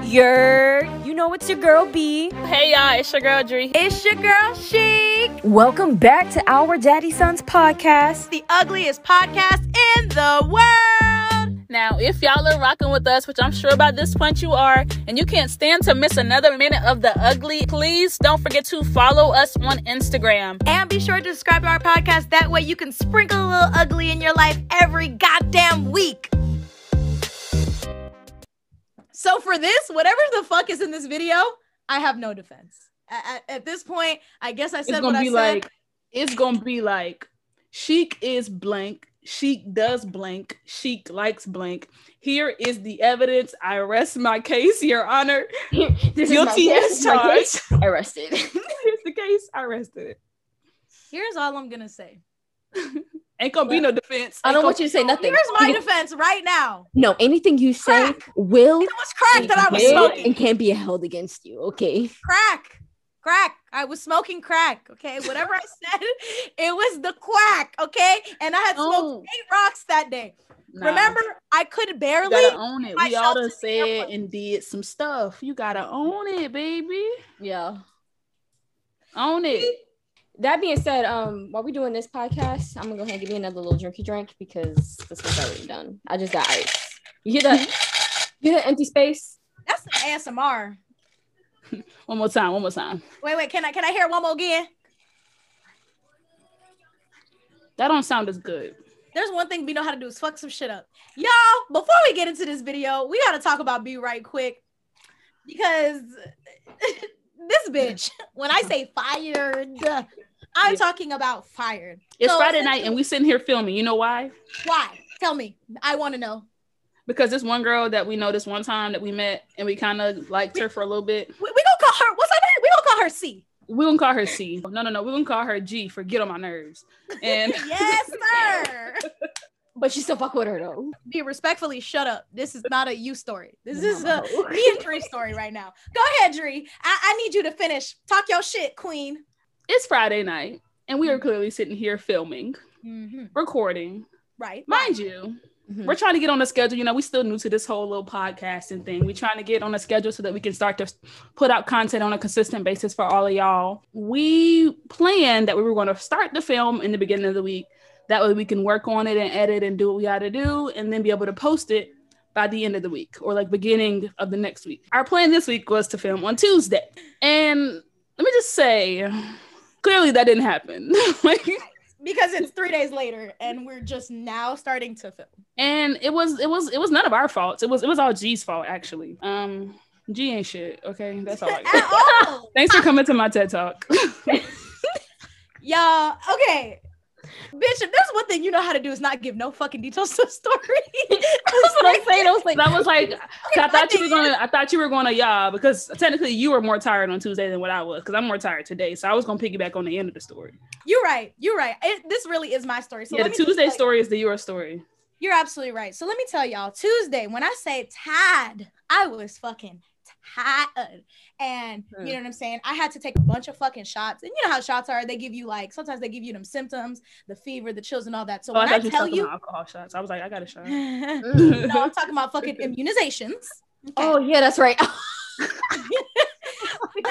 Your, you know it's your girl B. Hey y'all, it's your girl Dree. It's your girl Chic. Welcome back to our Daddy Sons podcast, the ugliest podcast in the world. Now, if y'all are rocking with us, which I'm sure by this point you are, and you can't stand to miss another minute of the ugly, please don't forget to follow us on Instagram. And be sure to subscribe to our podcast. That way you can sprinkle a little ugly in your life every goddamn week. So for this, whatever the fuck is in this video, I have no defense. At, at this point, I guess I said it's gonna what be I said. like it's gonna be like Chic is blank. Chic does blank. Chic likes blank. Here is the evidence. I arrest my case, Your Honor. this Guilty is as my charged. case. Arrested. Here's the case. I arrested it. Here's all I'm gonna say. Ain't gonna be no defense. I don't want you to say nothing. Here's my defense right now. no, anything you say Crack. will It was crack that I was smoking. and can't be held against you. Okay. crack crack i was smoking crack okay whatever i said it was the quack okay and i had smoked Oh. eight rocks that day Nah, remember i could you barely gotta own it. We all to done said and did some stuff. You gotta own it, baby. Yeah. Own it. That being said, um, while we're doing this podcast, I'm gonna go ahead and give me another little drinky drink because this one's already done. I just got ice. You hear that? you hear that empty space? that's the asmr One more time. One more time. wait wait can i can i hear one more again That don't sound as good. there's one thing we know how to do is fuck some shit up y'all before we get into this video we gotta talk about b right quick because this bitch when i say fired i'm Yeah. talking about fired It's So Friday night and we sitting here filming. You know why? why tell me i want to know Because this one girl that we know this one time that we met and we kind of liked her for a little bit. We, we gonna call her. What's her name? We gonna call her C. We gonna call her C. No, no, no. We gonna call her G for get on my nerves. And yes, sir. But she still fuck with her though. Be respectfully shut up. This is not a you story. This No. is a me and Dree story right now. Go ahead, Dree. I, I need you to finish. Talk your shit, Queen. it's Friday night and we are clearly sitting here filming, Mm-hmm. recording. Right. Mind you, Mhm. we're trying to get on a schedule. You know, we still new to this whole little podcasting thing. We're trying to get on a schedule so that we can start to put out content on a consistent basis for all of y'all. We planned that we were going to start the film in the beginning of the week. That way we can work on it and edit and do what we got to do and then be able to post it by the end of the week or like beginning of the next week. Our plan this week was to film on Tuesday. And let me just say, clearly that didn't happen. like Because it's three days later and we're just now starting to film. and it was it was it was none of our faults. It was it was all G's fault actually. Um, G ain't shit. Okay, that's all. I got. Thanks for coming to my TED talk. Y'all, okay. Bitch, if there's one thing you know how to do is not give no fucking details to the story. That's what I'm saying. I was like, that was like I thought you were gonna I thought you were gonna yeah because technically you were more tired on Tuesday than what I was because I'm more tired today. So I was gonna piggyback on the end of the story. You're right. You're right. It, this really is my story. So yeah, the just Tuesday you- story is the your story. You're absolutely right. So let me tell y'all, Tuesday, when I say tired, I was fucking tired. And you know what I'm saying? I had to take a bunch of fucking shots. And you know how shots are. They give you like sometimes they give you them symptoms, the fever, the chills, and all that. So Oh, I when I, thought you tell you, alcohol shots. I was like, I got a shot. no, mm. I'm talking about fucking immunizations. Okay. oh yeah, that's right.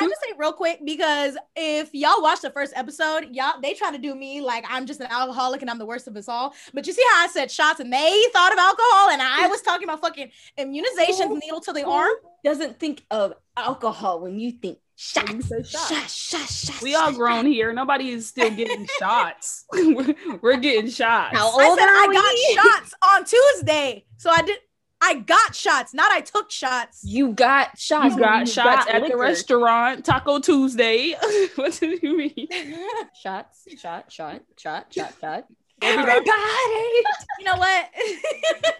Can I just say real quick because if y'all watch the first episode, y'all they try to do me like I'm just an alcoholic and I'm the worst of us all. But you see how I said shots and they thought of alcohol and I was talking about fucking immunizations, needle to the arm. Doesn't think of alcohol when you think shots. When you say shots. Shots, shots, shots. We all grown here. Nobody is still getting shots. we're, we're getting shots. How I old said are I we? got shots on Tuesday. So I did I got shots, not I took shots. You got shots. You got shots at the restaurant, Taco Tuesday. what do you mean? Shots, shot, shot, shot, shot, shot. Everybody- you know what?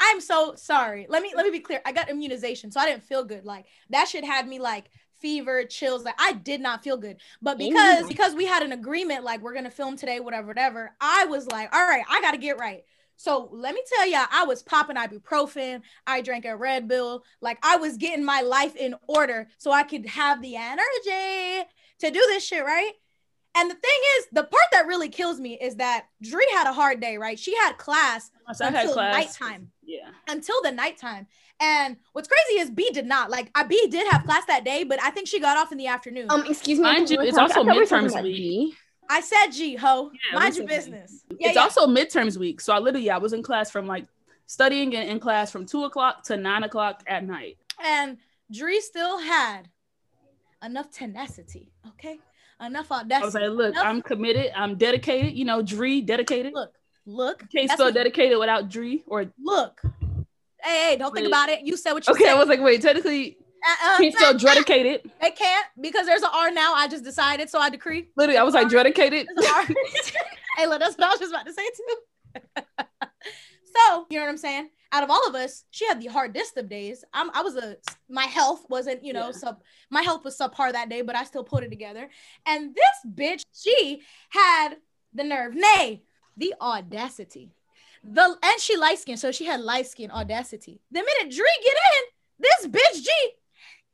I'm so sorry. Let me let me be clear. I got immunization, so I didn't feel good. Like that shit had me like fever, chills. Like I did not feel good. But because Ooh. because we had an agreement, like we're gonna film today, whatever, whatever. I was like, all right, I gotta get right. So let me tell y'all, I was popping ibuprofen. I drank a Red Bull. Like I was getting my life in order so I could have the energy to do this shit, right? And the thing is, the part that really kills me is that Dree had a hard day, right? She had class I had until class. nighttime Yeah. until the nighttime. And what's crazy is B did not. Like I B did have class that day, but I think she got off in the afternoon. Um, excuse me. Mind you, it's also I thought we were talking midterms week. I said G, ho. Yeah, Mind your business. Yeah, it's yeah. also midterms week. So I literally I was in class from like studying and in class from two o'clock to nine o'clock at night. and Dree still had enough tenacity, okay? Enough I audacity. was like, look, enough- I'm committed. I'm dedicated. You know, Dree, dedicated. look, look, Can't spell dedicated without Dree or look. Hey, hey, don't think about it. You said what you okay. said. Okay, I was like, wait, technically Uh-uh. can't spell dedicated. They can't because there's an R now. I just decided, so I decree. Literally, I was like dedicated. There's an R. hey, look, that's what I was just about to say too. so you know what I'm saying? Out of all of us, she had the hardest of days. I'm, I was a my health wasn't you know Yeah. sub my health was subpar that day, but I still put it together. And this bitch, she had the nerve, nay, the audacity. The and she light skin, so she had light skin audacity. The minute Dree get in, this bitch G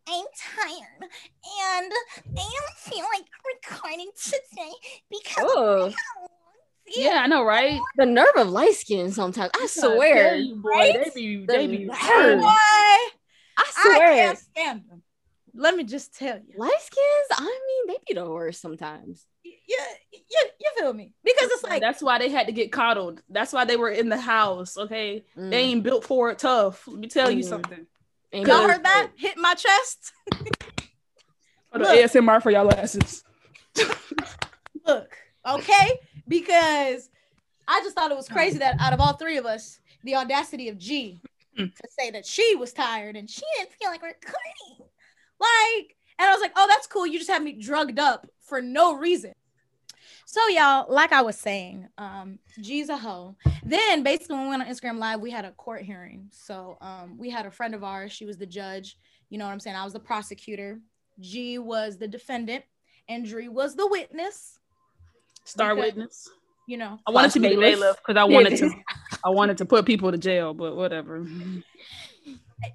I'm tired and I don't feel like recording today because Oh, Yeah, I know, right? the nerve of light skin. Sometimes I I swear. tell you, boy, right? they be, they be. nerve. hurt. boy, I I swear. can't stand them. Let me just tell you. Light skins. I mean, they be the worst sometimes. Yeah, you, you, you feel me? Because it's like that's why they had to get coddled. That's why they were in the house. Okay, Mm. they ain't built for it tough. Let me tell you Mm. something. Ain't y'all heard that hit my chest. For the ASMR for y'all asses. Look, okay, because I just thought it was crazy that out of all three of us, the audacity of G Mm. to say that she was tired and she didn't feel like recording, like, and I was like, oh, that's cool. You just had me drugged up for no reason. So y'all, like I was saying, um, G's a hoe. Then basically when we went on Instagram Live, we had a court hearing. So um, we had a friend of ours. She was the judge. You know what I'm saying? I was the prosecutor. G was the defendant, and Dree was the witness. Star Okay. witness. You know, I wanted to be the bailiff. bailiff because I wanted to. I wanted to put people to jail, but whatever.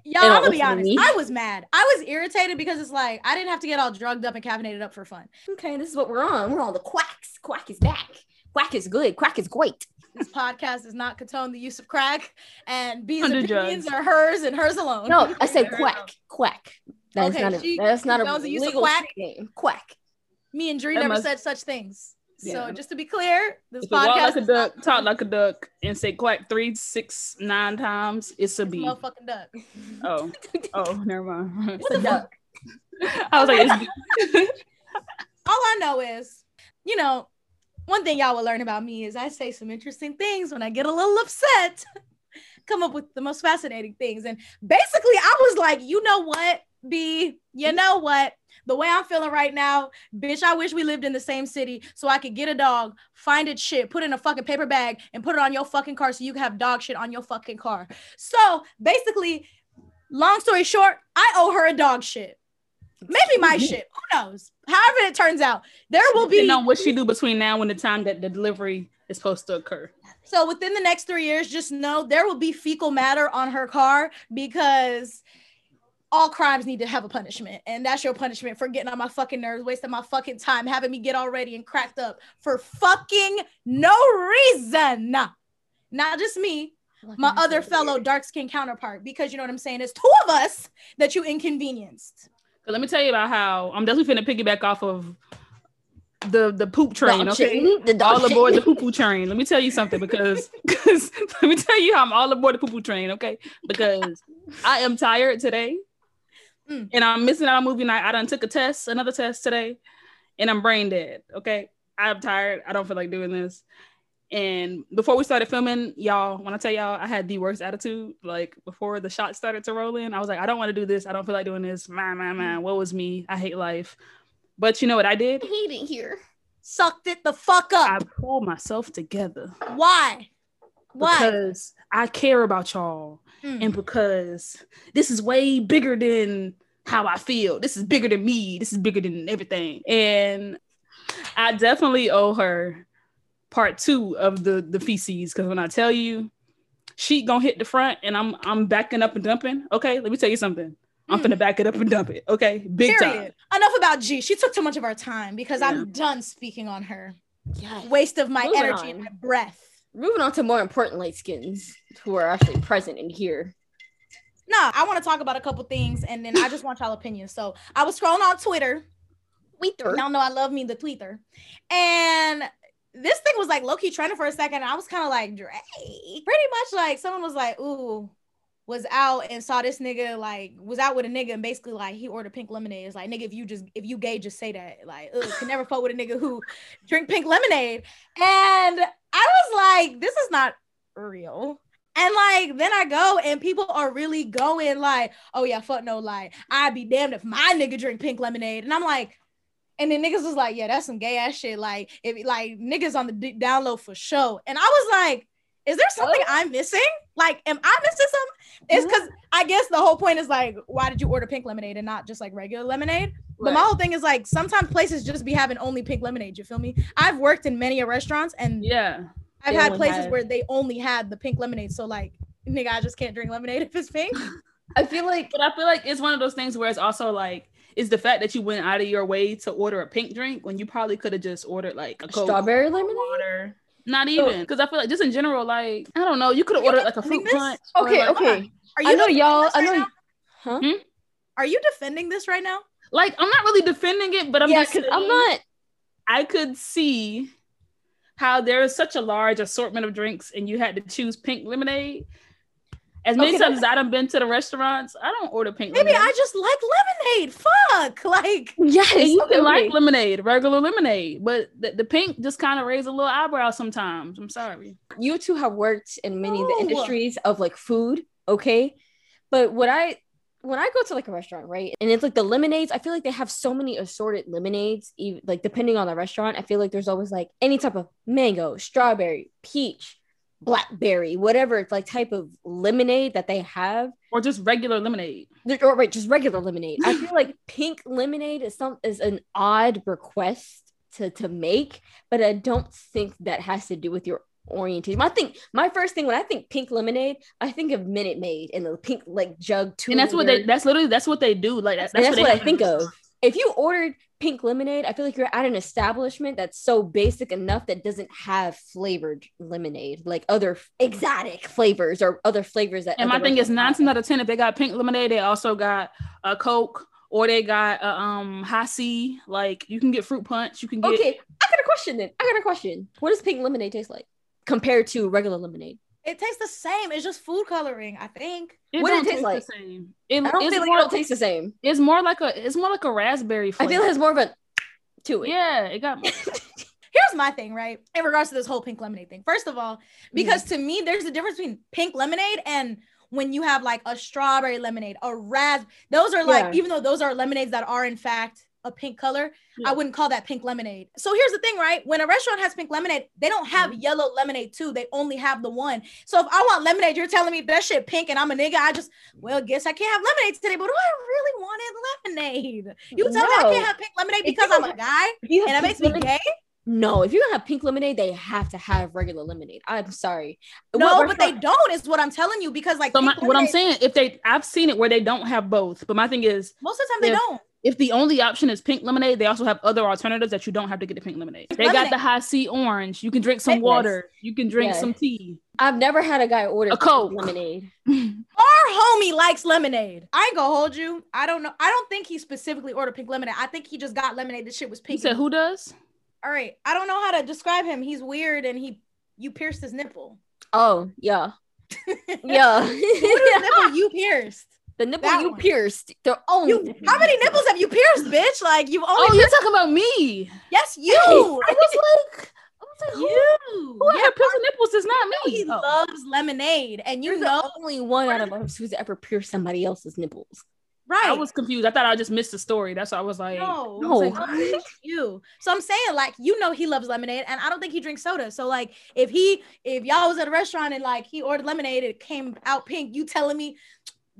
y'all. I'm gonna be honest. I was mad. I was irritated because it's like I didn't have to get all drugged up and caffeinated up for fun. Okay, this is what we're on. We're on the quacks. Quack is back. Quack is good. Quack is great. This podcast does not condone the use of crack, and B's Under opinions drugs. are hers and hers alone. No, I said quack. Quack. That's Okay, not a. she- that's not a knows the use of legal quack? name. Quack. Me and Dree That never must- said such things. So just to be clear, this If you walk podcast like a is not talk like a duck, and say quack three, six, nine times, it's a It's motherfucking duck. Oh, oh, never mind. It's a duck. I was like, it's All I know is, you know, one thing y'all will learn about me is I say some interesting things when I get a little upset. Come up with the most fascinating things. And basically, I was like, you know what, B, you mm-hmm. know what? The way I'm feeling right now, bitch, I wish we lived in the same city so I could get a dog, find its shit, put it in a fucking paper bag, and put it on your fucking car so you can have dog shit on your fucking car. So basically, long story short, I owe her a dog shit. Maybe my mm-hmm. shit. Who knows? However it turns out, there will be on what she do between now and the time that the delivery is supposed to occur. so within the next three years, just know there will be fecal matter on her car because all crimes need to have a punishment. And that's your punishment for getting on my fucking nerves, wasting my fucking time, having me get all ready and cracked up for fucking no reason. Not just me, my other fellow dark skinned counterpart, because you know what I'm saying? It's two of us that you inconvenienced. But let me tell you about how I'm definitely finna piggyback off of the the poop train. Dog okay, shitting, The dog all aboard the shitting. poo poo train. Let me tell you something because because let me tell you how I'm all aboard the poo poo train. Okay, because I am tired today, Mm. and I'm missing out on movie night. I done took a test, another test today, and I'm brain dead. Okay, I'm tired. I don't feel like doing this. And before we started filming, y'all, when I tell y'all I had the worst attitude, like before the shots started to roll in, I was like, I don't want to do this. I don't feel like doing this. Man, man, man. What was me? I hate life. But you know what I did? He didn't hear. Sucked it the fuck up. I pulled myself together. Why? Why? because I care about y'all Mm. and because this is way bigger than how I feel. This is bigger than me. This is bigger than everything. And I definitely owe her part two of the the feces because when I tell you she gonna hit the front and I'm I'm backing up and dumping. Okay, let me tell you something. I'm Mm. finna back it up and dump it. Okay, big time. Enough about G. She took too much of our time because Yeah. I'm done speaking on her. Yes. Waste of my Moving energy and my breath. Moving on to more important light skins who are actually present in here. No, I want to talk about a couple things and then I just want y'all opinions. So I was scrolling on Twitter. Twitter. Y'all know I love me the tweeter. And this thing was like low key trending for a second. And I was kind of like, Drake. Pretty much like someone was like, ooh, was out and saw this nigga like was out with a nigga and basically like he ordered pink lemonade. It's like nigga, if you just if you gay, just say that. Like, ugh, can never fuck with a nigga who drink pink lemonade. And I was like, this is not real. And like then I go and people are really going like, oh yeah, fuck no, like I'd be damned if my nigga drink pink lemonade. And I'm like, and then niggas was like, yeah, that's some gay ass shit. Like if like niggas on the d- download for show. And I was like, is there something oh. I'm missing? Like, am I missing something? It's because I guess the whole point is like, why did you order pink lemonade and not just like regular lemonade? But my whole thing is like, sometimes places just be having only pink lemonade. You feel me? I've worked in many restaurants and Yeah. I've had places had- where they only had the pink lemonade. So like, nigga, I just can't drink lemonade if it's pink. I feel like But I feel like it's one of those things where it's also like is the fact that you went out of your way to order a pink drink when you probably could have just ordered like a Coke, strawberry lemonade. water. Not even because I feel like just in general, like I don't know, you could have ordered like a fruit this? punch. Okay, like, okay. Are you I know y'all. this I right know. now? Huh? Hmm? Are you defending this right now? Like I'm not really defending it, but I'm yeah, just because I'm not. I could see how there is such a large assortment of drinks and you had to choose pink lemonade. As many Okay, times as I've been to the restaurants, I don't order pink Maybe lemonade. I just like lemonade. Fuck. Like, Yes, And you okay, can okay. like lemonade, regular lemonade, but the, the pink just kind of raise a little eyebrow sometimes. I'm sorry. you two have worked in many of the industries of like food, okay? But what I when I go to like a restaurant, right, and it's like the lemonades, I feel like they have so many assorted lemonades, even like depending on the restaurant. I feel like there's always like any type of mango, strawberry, peach, blackberry, whatever like type of lemonade that they have. Or just regular lemonade. Or right, just regular lemonade. I feel like pink lemonade is some is an odd request to to make, but I don't think that has to do with your orientation. I think my first thing when I think pink lemonade, I think of Minute Maid and the pink like jug two. And that's what they that's literally that's what they do. Like that's, And that's they what I think of. If you ordered pink lemonade, I feel like you're at an establishment that's so basic enough that doesn't have flavored lemonade, like other f- exotic flavors or other flavors that. And my thing is nine out of ten, if they got pink lemonade, they also got a Coke or they got a um Hi-C. Like you can get fruit punch, you can get Okay, I got a question then. I got a question. What does pink lemonade taste like compared to regular lemonade? it tastes the same. It's just food coloring, I think. it what don't it taste taste like? the same. It, I don't it's feel like more, it don't taste the same. it's more like a it's more like a raspberry I feel it has more of a to it. yeah, it got Here's my thing, right? In regards to this whole pink lemonade thing. First of all, because mm-hmm. to me, there's a difference between pink lemonade and when you have like a strawberry lemonade, a ras. Those are like, Yeah. even though those are lemonades that are in fact a pink color, Yeah. I wouldn't call that pink lemonade. So here's the thing, right? When a restaurant has pink lemonade, they don't have Mm-hmm. yellow lemonade too. They only have the one. So if I want lemonade, you're telling me that shit pink and I'm a nigga, I just, well, guess I can't have lemonade today, but do I really wanted lemonade? You tell me I can't have pink lemonade because I'm a guy If you have and that makes me lemonade- gay? No, if you're gonna have pink lemonade, they have to have regular lemonade. I'm sorry. No, What but they don't. Is what I'm telling you because like so my, what I'm saying, if they I've seen it where they don't have both, but my thing is most of the time they don't. If the only option is pink lemonade, they also have other alternatives that you don't have to get the pink lemonade. They got the Hi-C orange. You can drink some Yes. water. You can drink Yes. some tea. I've never had a guy order A Coke. lemonade. Our homie likes lemonade. I ain't gonna hold you. I don't know. I don't think he specifically ordered pink lemonade. I think he just got lemonade. The shit was He pink. said, "Who does?" All right. I don't know how to describe him. He's weird and he you pierced his nipple. Oh yeah, yeah. Whose nipple you pierced? The nipple That you one. pierced. They're only. You, how many nipples have you pierced, bitch? Like you've only Oh, you're talking about me. yes, you. I was like, I was like, who, you. who Yeah, yeah, piercing nipples is not me. he Oh. loves lemonade, and you You're know, the only one out of us who's ever pierced somebody else's nipples. right? I was confused. I thought I just missed the story. That's why I was like, No, No. I'm "Oh, you. So I'm saying, like, you know, he loves lemonade, and I don't think he drinks soda. So, like, if he, if y'all was at a restaurant and like he ordered lemonade, it came out pink. You telling me,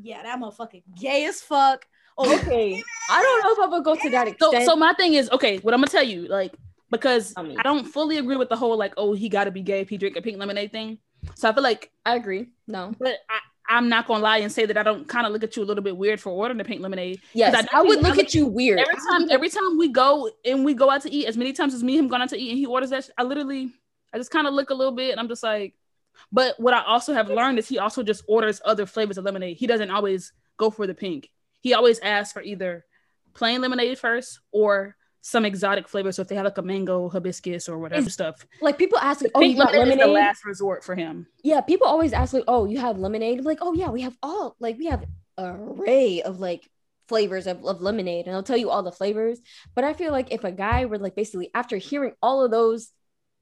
yeah, that motherfucker gay as fuck. Or Okay, I don't know if I would go to that So, extent. so my thing is, okay, what I'm gonna tell you, like, because Tell me. I don't fully agree with the whole like, oh, he got to be gay if he drink a pink lemonade thing. So I feel like, I agree. No. but I, I'm not gonna lie and say that I don't kind of look at you a little bit weird for ordering the pink lemonade. Yes, I I, would look look- at you weird. Every time, every time we go and we go out to eat, as many times as me and him gone out to eat, and he orders that, sh- I literally, I just kind of look a little bit, and I'm just like, But what I also have learned is he also just orders other flavors of lemonade. He doesn't always go for the pink. He always asks for either plain lemonade first or some exotic flavor. So if they have like a mango hibiscus or whatever Is- stuff, Like people ask, like, oh, you got lemonade is the last resort for him. yeah, people always ask like, "Oh, you have lemonade?" I'm like, "Oh yeah, we have all like we have an array of like flavors of, of lemonade, and I'll tell you all the flavors." But I feel like if a guy were like basically after hearing all of those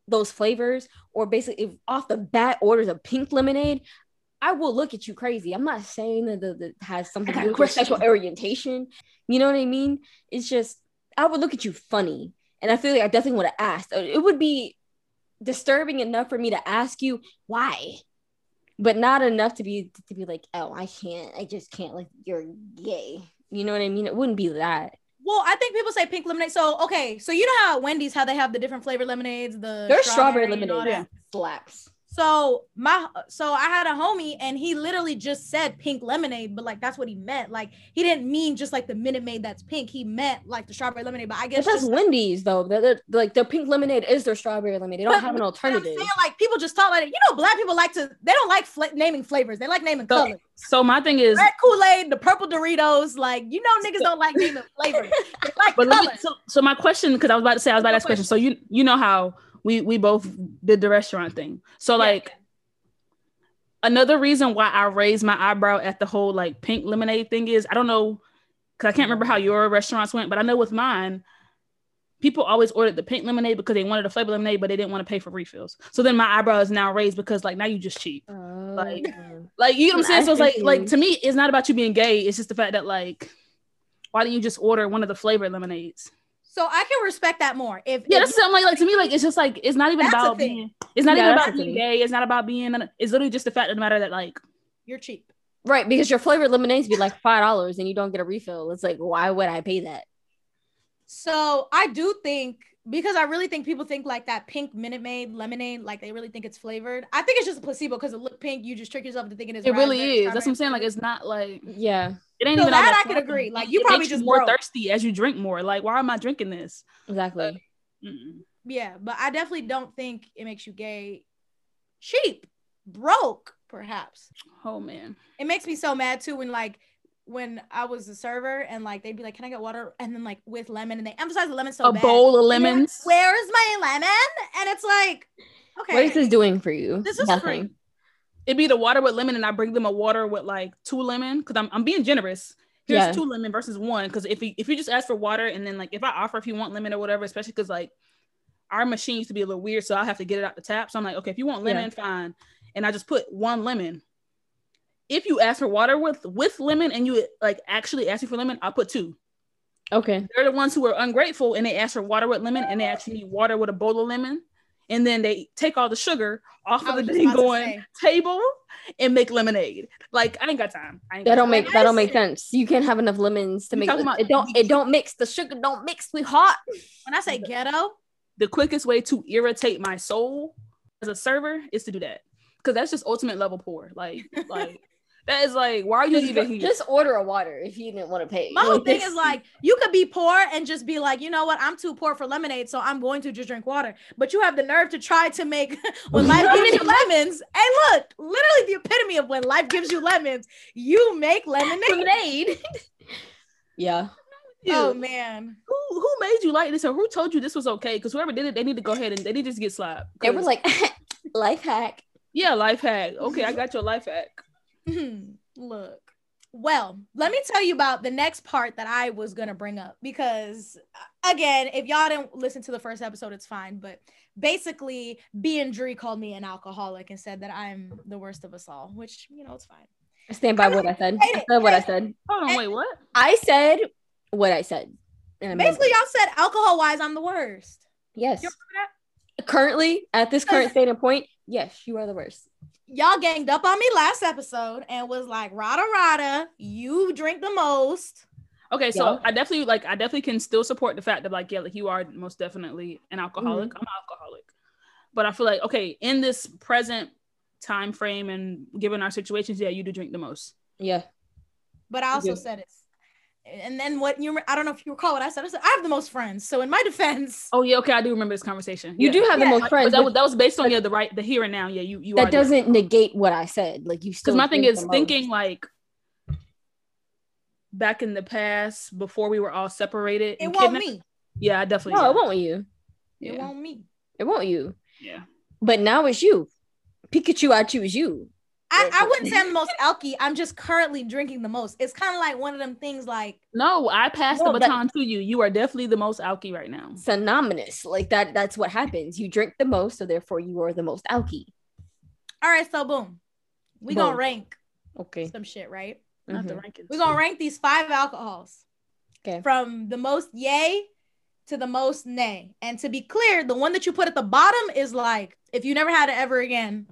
those flavors, or basically if off the bat orders a pink lemonade, I will look at you crazy. I'm not saying that that, that has something to do with sexual orientation. You know what I mean? It's just I would look at you funny, and I feel like I definitely would have asked. Uh, it would be disturbing enough for me to ask you why but not enough to be to be like oh i can't i just can't like you're gay you know what i mean it wouldn't be that Well, I think people say pink lemonade. So okay, so you know how at Wendy's how they have the different flavored lemonades, the there's strawberry all lemonade that? slaps So my so I had a homie and he literally just said pink lemonade, but like that's what he meant. Like he didn't mean just like the Minute Maid that's pink. He meant like the strawberry lemonade. But I guess that's just, wendy's though they're, they're- like their pink lemonade is their strawberry lemonade they don't But- have an but I'm alternative saying, like people just talk like it. You know, black people like to they don't like fla- naming flavors. They like naming So, colors. so my thing is, Red Kool Aid, the purple Doritos. Like you know, niggas don't like naming flavors. They like but let me, colors. so, so my question, because I was about to say, I was about to ask a question. So you you know how we we both did the restaurant thing. So Yeah, like another reason why I raised my eyebrow at the whole like pink lemonade thing is I don't know because I can't remember how your restaurants went, but I know with mine, people always ordered the pink lemonade because they wanted a flavor lemonade, but they didn't want to pay for refills. So then my eyebrow is now raised because like now you just cheap. Oh. Like- Oh. Like you know what I'm saying? So it's like like to me, it's not about you being gay. It's just the fact that like, why didn't you just order one of the flavored lemonades? So I can respect that more. If Yeah, if that's something like like to me, like it's just like it's not even That's a about thing. being it's not Yeah, even about being thing. gay. It's not about being it's literally just the fact of the matter that like you're cheap. right because your flavored lemonades be like five dollars and you don't get a refill it's like why would i pay that So I do think because I really think people think like that pink Minute Maid lemonade, like they really think it's flavored. I think it's just a placebo because it look pink. You just trick yourself into thinking it's it really raspberry, is. That's what I'm saying. Like it's not like yeah it ain't So even all that I fun. could agree. Like, you It probably makes just more broke. thirsty as you drink more. Like why am I drinking this? exactly yeah, but I definitely don't think it makes you gay. Cheap, broke, perhaps. Oh man. It makes me so mad too when like when I was a server and like they'd be like, "Can I get water?" and then like with lemon, and they emphasize the lemon so a bad. bowl of And they're like, lemons. Where's my lemon? And it's like, okay, what is this doing for you This is nothing free. It'd be the water with lemon, and I bring them a water with like two lemon because I'm I'm being generous. Here's Yeah. two lemon versus one. Because if you if you just ask for water and then like if I offer if you want lemon or whatever, especially because like our machine used to be a little weird, so I have to get it out the tap. So I'm like, okay, if you want lemon, fine. And I just put one lemon. If you ask for water with with lemon and you like actually ask asking for lemon, I'll put two. okay They're the ones who are ungrateful and they ask for water with lemon and they actually need water with a bowl of lemon. And then they take all the sugar off of the just dang going table and make lemonade. Like I ain't got time. I ain't that got don't time. make that don't make sense you can't have enough lemons to You make it, about- it don't it don't mix the sugar don't mix we hot When I say ghetto, the quickest way to irritate my soul as a server is to do that. Because that's just ultimate level poor. Like, like that is like, why are you just, even here? just order a water if you didn't want to pay my whole thing this- is like, you could be poor and just be like, you know what? I'm too poor for lemonade, so I'm going to just drink water. But you have the nerve to try to make when life gives you lemons. Hey, look, literally the epitome of when life gives you lemons, you make lemonade. lemonade yeah You. Oh man. who who made you like this or who told you this was okay? Because whoever did it, they need to go ahead and they need to just get slapped. it was 'Cause- like life hack yeah, life hack. Okay, I got your life hack. Look. Well, let me tell you about the next part that I was going to bring up because uh, again, if y'all didn't listen to the first episode, it's fine, but basically B and Dree called me an alcoholic and said that I'm the worst of us all, which, you know, it's fine. I stand by what I said. I said what I said. Hold on, And- wait, what? I said what I said. And Basically, y'all said alcohol wise, I'm the worst. yes. You? Currently, at this current state and point, yes, you are the worst. Y'all ganged up on me last episode and was like, Rada Rada, you drink the most. Okay, so Yeah. I definitely like I definitely can still support the fact that like yeah, like you are most definitely an alcoholic. Mm-hmm. I'm an alcoholic. But I feel like okay, in this present time frame and given our situations, yeah, you do drink the most. Yeah. But I also said it's and then what you I don't know if you recall what I said. I said I have the most friends. So in my defense, Oh yeah, okay, I do remember this conversation. You Yeah. do have the Yeah. most But friends. that was that was based on yeah the right the here and now. Yeah, you you are that doesn't negate what I said. Like you still. because my thing is the most. thinking like back in the past before we were all separated. it won't kidnapped- me. Yeah, I definitely. No, yeah. it won't you. It won't me. It won't you. yeah. But now it's you. Pikachu, I choose you. I, I wouldn't say I'm the most alky. I'm just currently drinking the most. It's kind of like one of them things like No, I passed No, the that- baton to you. You are definitely the most alky right now. Synonymous. Like that. That's what happens. You drink the most, so therefore you are the most alky. all right, so boom. We gonna rank Okay. some shit, right? Not the Mhm. rankings. We're gonna rank these five alcohols. Okay. From the most yay to the most nay. And to be clear, the one that you put at the bottom is like, if you never had it ever again,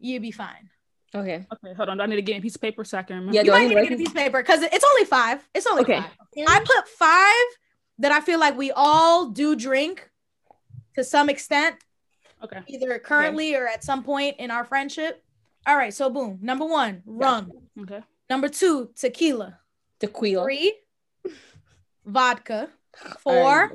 you'd be fine. Okay. Okay, hold on. Do I need to get a piece of paper so I can remember? Yeah, You might need need to to get a piece of paper because it's only five. It's only Okay. five. I put five that I feel like we all do drink to some extent, Okay. either currently or at some point in our friendship. All right, so boom. Number one, rum. Okay. Number two, tequila. Tequila. Three, vodka. Four,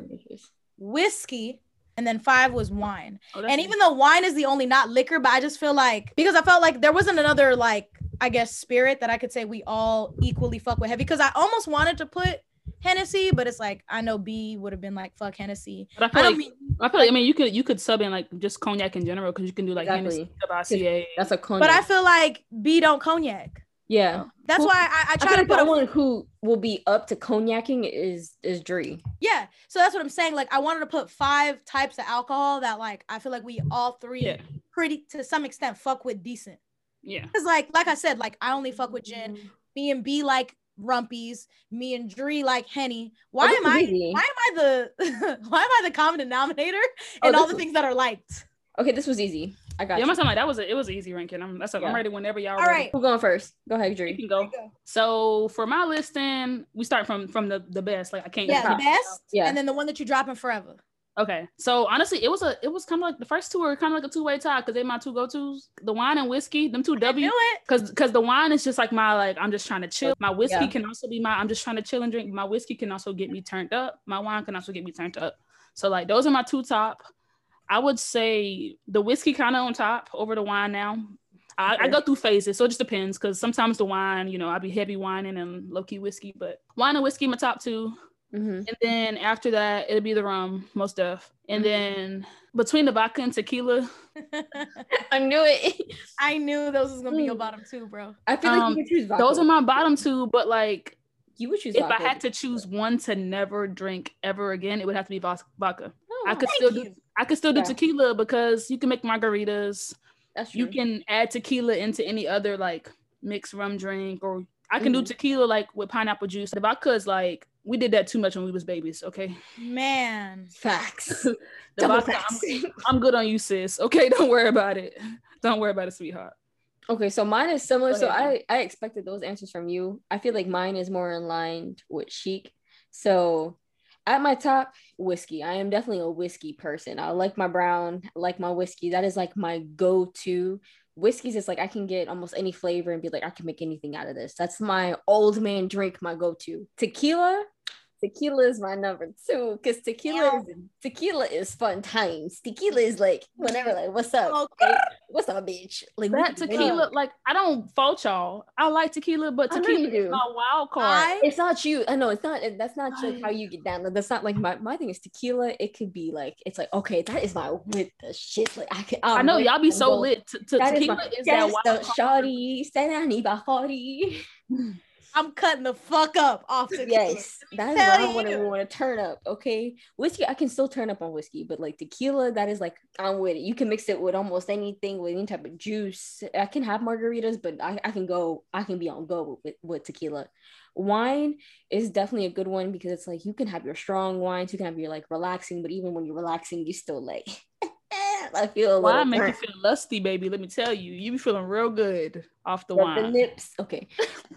whiskey. And then five was wine. Oh, that's And even though wine is the only not liquor, but I just feel like because I felt like there wasn't another like I guess spirit that I could say we all equally fuck with heavy. Because I almost wanted to put Hennessy, but it's like I know B would have been like fuck Hennessy. But I I feel don't like mean I feel like I mean you could you could sub in like just cognac in general because you can do like Exactly. Hennessy, Tabassier. That's a cognac. but I feel like B don't cognac. Yeah. That's Who- why I, I I try feel to put the one who will be up to cognacing is is Dree. yeah. So that's what I'm saying. Like I wanted to put five types of alcohol that like I feel like we all three yeah, pretty to some extent fuck with decent. yeah. Cause like like I said, like I only fuck with gin. Mm-hmm. Me and B like rumpies. Me and Dree like henny. Why Oh, am I? easy. Why am I the? why am I the common denominator Oh, all the things that are liked? Okay, this was easy. I got Yeah, you. I'm saying like that was a, it was an easy ranking. I'm that's Yeah. I'm ready whenever y'all. All ready. right. Who going first? Go ahead, You can go. So for my listing, we start from from the the best. Like I can't. Yeah, the pick- best. Yeah. And then the one that you're dropping forever. Okay. So honestly, it was a it was kind of like the first two were kind of like a two way tie because they're my two go tos. The wine and whiskey, them two W. knew it. Cause, cause the wine is just like my like I'm just trying to chill. My whiskey Yeah. can also be my I'm just trying to chill and drink. My whiskey can also get me turned up. My wine can also get me turned up. So like those are my two top. I would say the whiskey kind of on top over the wine now. I, I go through phases, so it just depends. Cause sometimes the wine, you know, I'll be heavy whining and low key whiskey, but wine and whiskey my top two. Mhm. And then after that, it'll be the rum, most of. And Mhm. then between the vodka and tequila, I knew it. I knew those was gonna be your Mm. bottom two, bro. I feel like Um, you would choose vodka. those are my bottom two. But like you would choose if vodka. I had to choose one to never drink ever again, it would have to be vos- vodka. Oh, I could Thank still do you. I could still do Yeah. tequila because you can make margaritas. that's true. You can add tequila into any other like mixed rum drink, or I can do Mhm. tequila like with pineapple juice. The vodka is like we did that too much when we was babies. Okay, Man. facts. the Double vodka, facts. I'm, I'm good on you, sis. Okay, don't worry about it. Don't worry about it, sweetheart. Okay, so mine is similar. So. I I expected those answers from you. I feel like mine is more in line with chic. So at my top, whiskey. I am definitely a whiskey person. I like my brown, I like my whiskey. That is like my go-to. Whiskey's is like I can get almost any flavor and be like, I can make anything out of this. That's my old man drink, my go-to. Tequila tequila is my number two because tequila yeah. is tequila is fun times. Tequila is like whenever like what's up, oh, what's up, bitch? Like that tequila, like I don't fault y'all. I like tequila, but tequila is my wild card. I, it's not you. I know it's not. That's not like how you get down. That's not like my my thing is tequila. It could be like it's like okay, that is my with the shit. Like I can. I'm i know y'all be so lit. To, to tequila is, my, is that, that is wild. Shoddy, stand down, 40. I'm cutting the fuck up off tequila. Yes, that's what tell I want to want to turn up. Okay, whiskey I can still turn up on whiskey, but like tequila, that is like I'm with it. You can mix it with almost anything with any type of juice. I can have margaritas, but I, I can go. I can be on go with with tequila. Wine is definitely a good one because it's like you can have your strong wines, you can have your like relaxing, but even when you're relaxing, you still like. I feel a Why make you feel lusty, baby? Let me tell you, you be feeling real good off the Rub the wine. nips. Okay.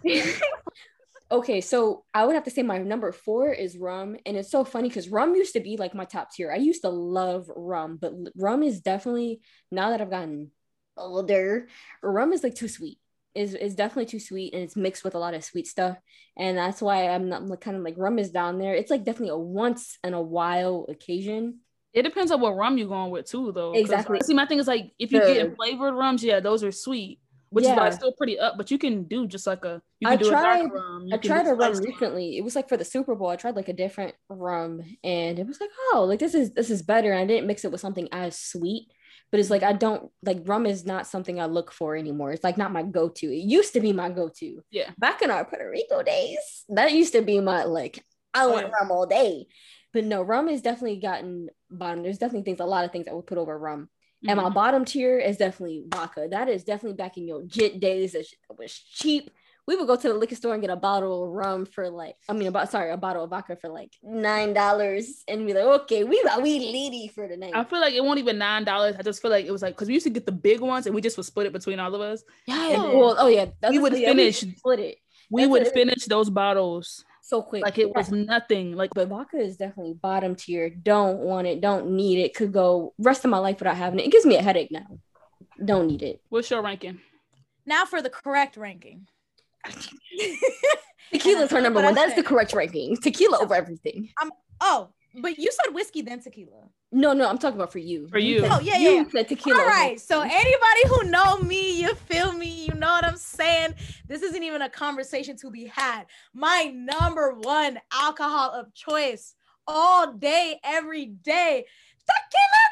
okay, so I would have to say my number four is rum. And it's so funny because rum used to be like my top tier. I used to love rum, but rum is definitely now that I've gotten older, rum is like too sweet. is is definitely too sweet and it's mixed with a lot of sweet stuff and that's why i'm not like kind of like rum is down there it's like definitely a once in a while occasion It depends on what rum you're going with too, though. Exactly. See, my thing is like if you get flavored rums, yeah, those are sweet, which is why still pretty up. But you can do just like a you I can do a tried- dark rum. you I tried a rum recently. It was like for the Super Bowl. I tried like a different rum, and it was like, oh, like this is this is better. And I didn't mix it with something as sweet, but it's like I don't like rum is not something I look for anymore. It's like not my go to. It used to be my go to. Yeah. Back in our Puerto Rico days, that used to be my like I Oh, want rum all day. But no, rum has definitely gotten bottom. There's definitely things, a lot of things I would put over rum. And my Mhm. bottom tier is definitely vodka. That is definitely back in your jit days. It was cheap. We would go to the liquor store and get a bottle of rum for like, I mean, about sorry, a bottle of vodka for like nine dollars, and be like, okay, we we lady for the night. I feel like it won't even nine dollars. I just feel like it was like because we used to get the big ones and we just would split it between all of us. yeah, Oh. well, oh yeah, We would yeah, finish- split it We That's would finish those bottles so quick, like it was Yeah. nothing. Like But vodka is definitely bottom tier. Don't want it. Don't need it. Could go rest of my life without having it. It gives me a headache now. Don't need it. what's your ranking? Now for the correct ranking. Tequila's her number one. That's the correct ranking. Tequila over everything. I'm, Oh, but you said whiskey then tequila. No, no, I'm talking about for you. For you. said- Oh, yeah, yeah. you said tequila. All right. So anybody who know me, you feel me, you know what I'm saying? This isn't even a conversation to be had. My number one alcohol of choice all day, every day. Tequila,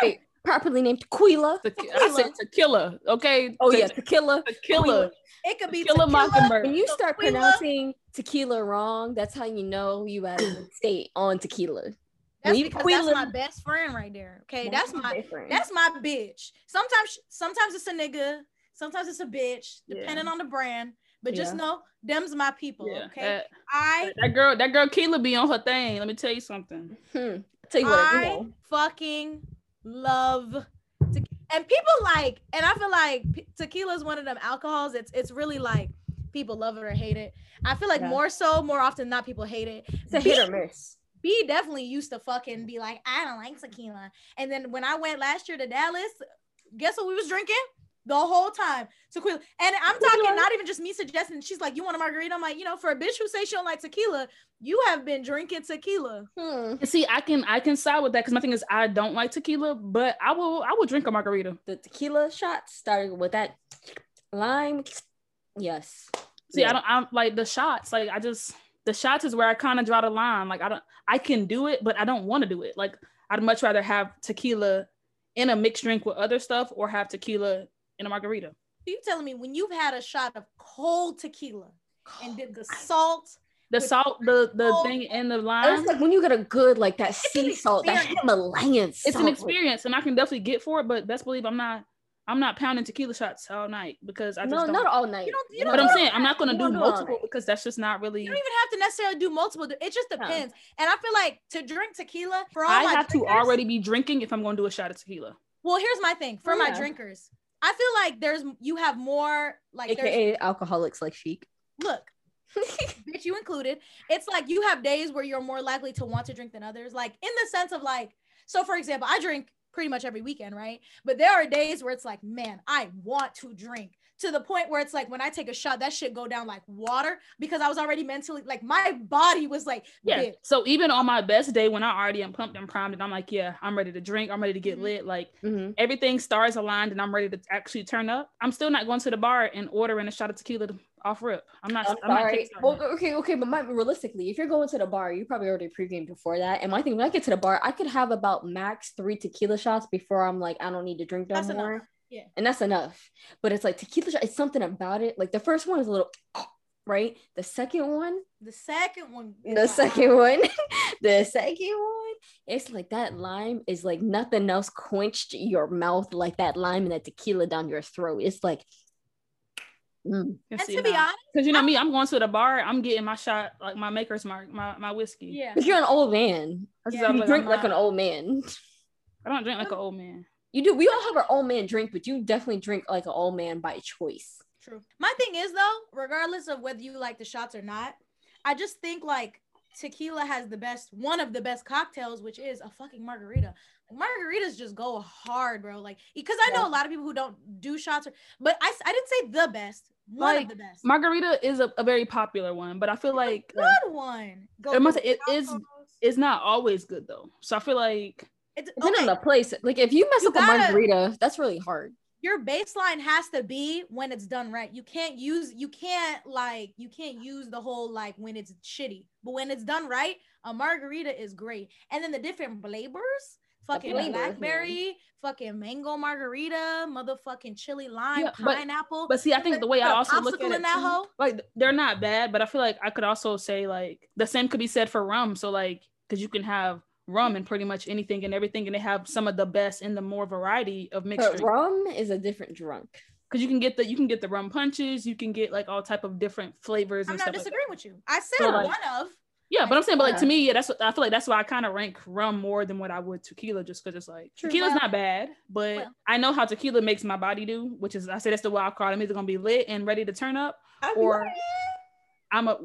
tequila. Properly named tequila. Te- I said tequila. Okay. Oh Te- yeah, tequila. tequila. It could be Tequila tequila. Mockingbird. When you start Tequila. pronouncing tequila wrong, that's how you know you at a state on tequila. That's When because tequila- that's my best friend right there. Okay, that's my different. that's my bitch. Sometimes sometimes it's a nigga, sometimes it's a bitch, Yeah. depending on the brand. But just Yeah. know them's my people. Yeah. Okay. That, I that girl, that girl Keela be on her thing. Let me tell you something. Hmm. Tell you what, you I know. fucking love te- and people like and I feel like p- tequila is one of them alcohols. It's it's really like people love it or hate it. I feel like Yeah. more so, more often than not, people hate it. It's a B- hit or miss. B definitely used to fucking be like, I don't like tequila. And then when I went last year to Dallas, guess what we was drinking? The whole time. Tequila. And I'm talking not even just me suggesting. She's like, You want a margarita? I'm like, you know, for a bitch who says she don't like tequila, you have been drinking tequila. Hmm. See, I can I can side with that because my thing is I don't like tequila, but I will I will drink a margarita. The tequila shots started with that lime. Yes. See, Yeah. I don't I'm like the shots. Like I just the shots is where I kind of draw the line. Like I don't I can do it, but I don't want to do it. Like I'd much rather have tequila in a mixed drink with other stuff or have tequila in a margarita. You telling me when you've had a shot of cold tequila and did the salt? The salt, the the cold- thing in the lime. It's like when you get a good like that an sea salt, that experience. Himalayan it's an experience, and I can definitely get for it. But best believe I'm not I'm not pounding tequila shots all night because I just No, don't. not all night. You don't- you but don't I'm saying I'm not going to do don't do multiple because that's just not really. You don't even have to necessarily do multiple. It just depends. And I feel like to drink tequila for all I my have to already be drinking if I'm going to do a shot of tequila. Well, here's my thing for my Yeah. drinkers. I feel like there's you have more like AKA alcoholics like chic. look, bitch, you included. It's like you have days where you're more likely to want to drink than others. Like in the sense of like, so for example, I drink pretty much every weekend, right? But there are days where it's like, man, I want to drink to the point where it's like when I take a shot, that shit go down like water because I was already mentally like my body was like, Yeah. bitch. So even on my best day when I already am pumped and primed and I'm like, yeah, I'm ready to drink. I'm ready to get Mhm. lit. Like Mhm. everything stars aligned and I'm ready to actually turn up. I'm still not going to the bar and ordering a shot of tequila off rip. I'm not. I'm I'm, sorry. kickstarting Well, okay, okay, but my, realistically, if you're going to the bar, you probably already pre-gamed before that. And my thing, when I get to the bar, I could have about max three tequila shots before I'm like, I don't need to drink no That's more. enough. Yeah. and that's enough. But it's like tequila shot. It's something about it. Like the first one is a little, right? The second one, The second one. the like, second one, the second one, it's like that lime is like nothing else quenched your mouth like that lime and that tequila down your throat. It's like, mm. And to be honest, because you know me, I'm going to the bar. I'm getting my shot, like my maker's mark, my my whiskey. yeah. But you're an old man. Yeah. I'm You drink I'm like an old man. I don't drink like an old man. You do. We all have our old man drink, but you definitely drink like an old man by choice. True. My thing is though, regardless of whether you like the shots or not, I just think like tequila has the best, one of the best cocktails, which is a fucking margarita. Like, margaritas just go hard, bro. Like, because I know Yeah. a lot of people who don't do shots, or, but I, I didn't say the best. One Like, of the best. Margarita is a, a very popular one, but I feel like uh, good one. Go I must it is- it's not always good though. So I feel like It's okay. on the place, like if you mess You up a gotta- margarita, that's really hard. your baseline has to be when it's done right. You can't use you can't like you can't use the whole like when it's shitty. But when it's done right, a margarita is great. And then the different flavors, fucking flavors, blackberry, fucking mango margarita, motherfucking chili lime, Yeah, but- pineapple. But see, I think the way I also look at it, too, like they're not bad, but I feel like I could also say like the same could be said for rum. So like, because you can have rum and pretty much anything and everything, and they have some of the best and the more variety of mixed But rum is a different drunk. Because you can get the you can get the rum punches, you can get like all type of different flavors I'm not stuff. like with you. I said So, like- one of. Yeah, but I'm saying, but like to me, yeah, that's what I feel like. That's why I kind of rank rum more than what I would tequila, just because it's like True. tequila's Well- not bad, but well. I know how tequila makes my body do, which is I say that's the wild card. I'm either gonna be lit and ready to turn up, or I'm a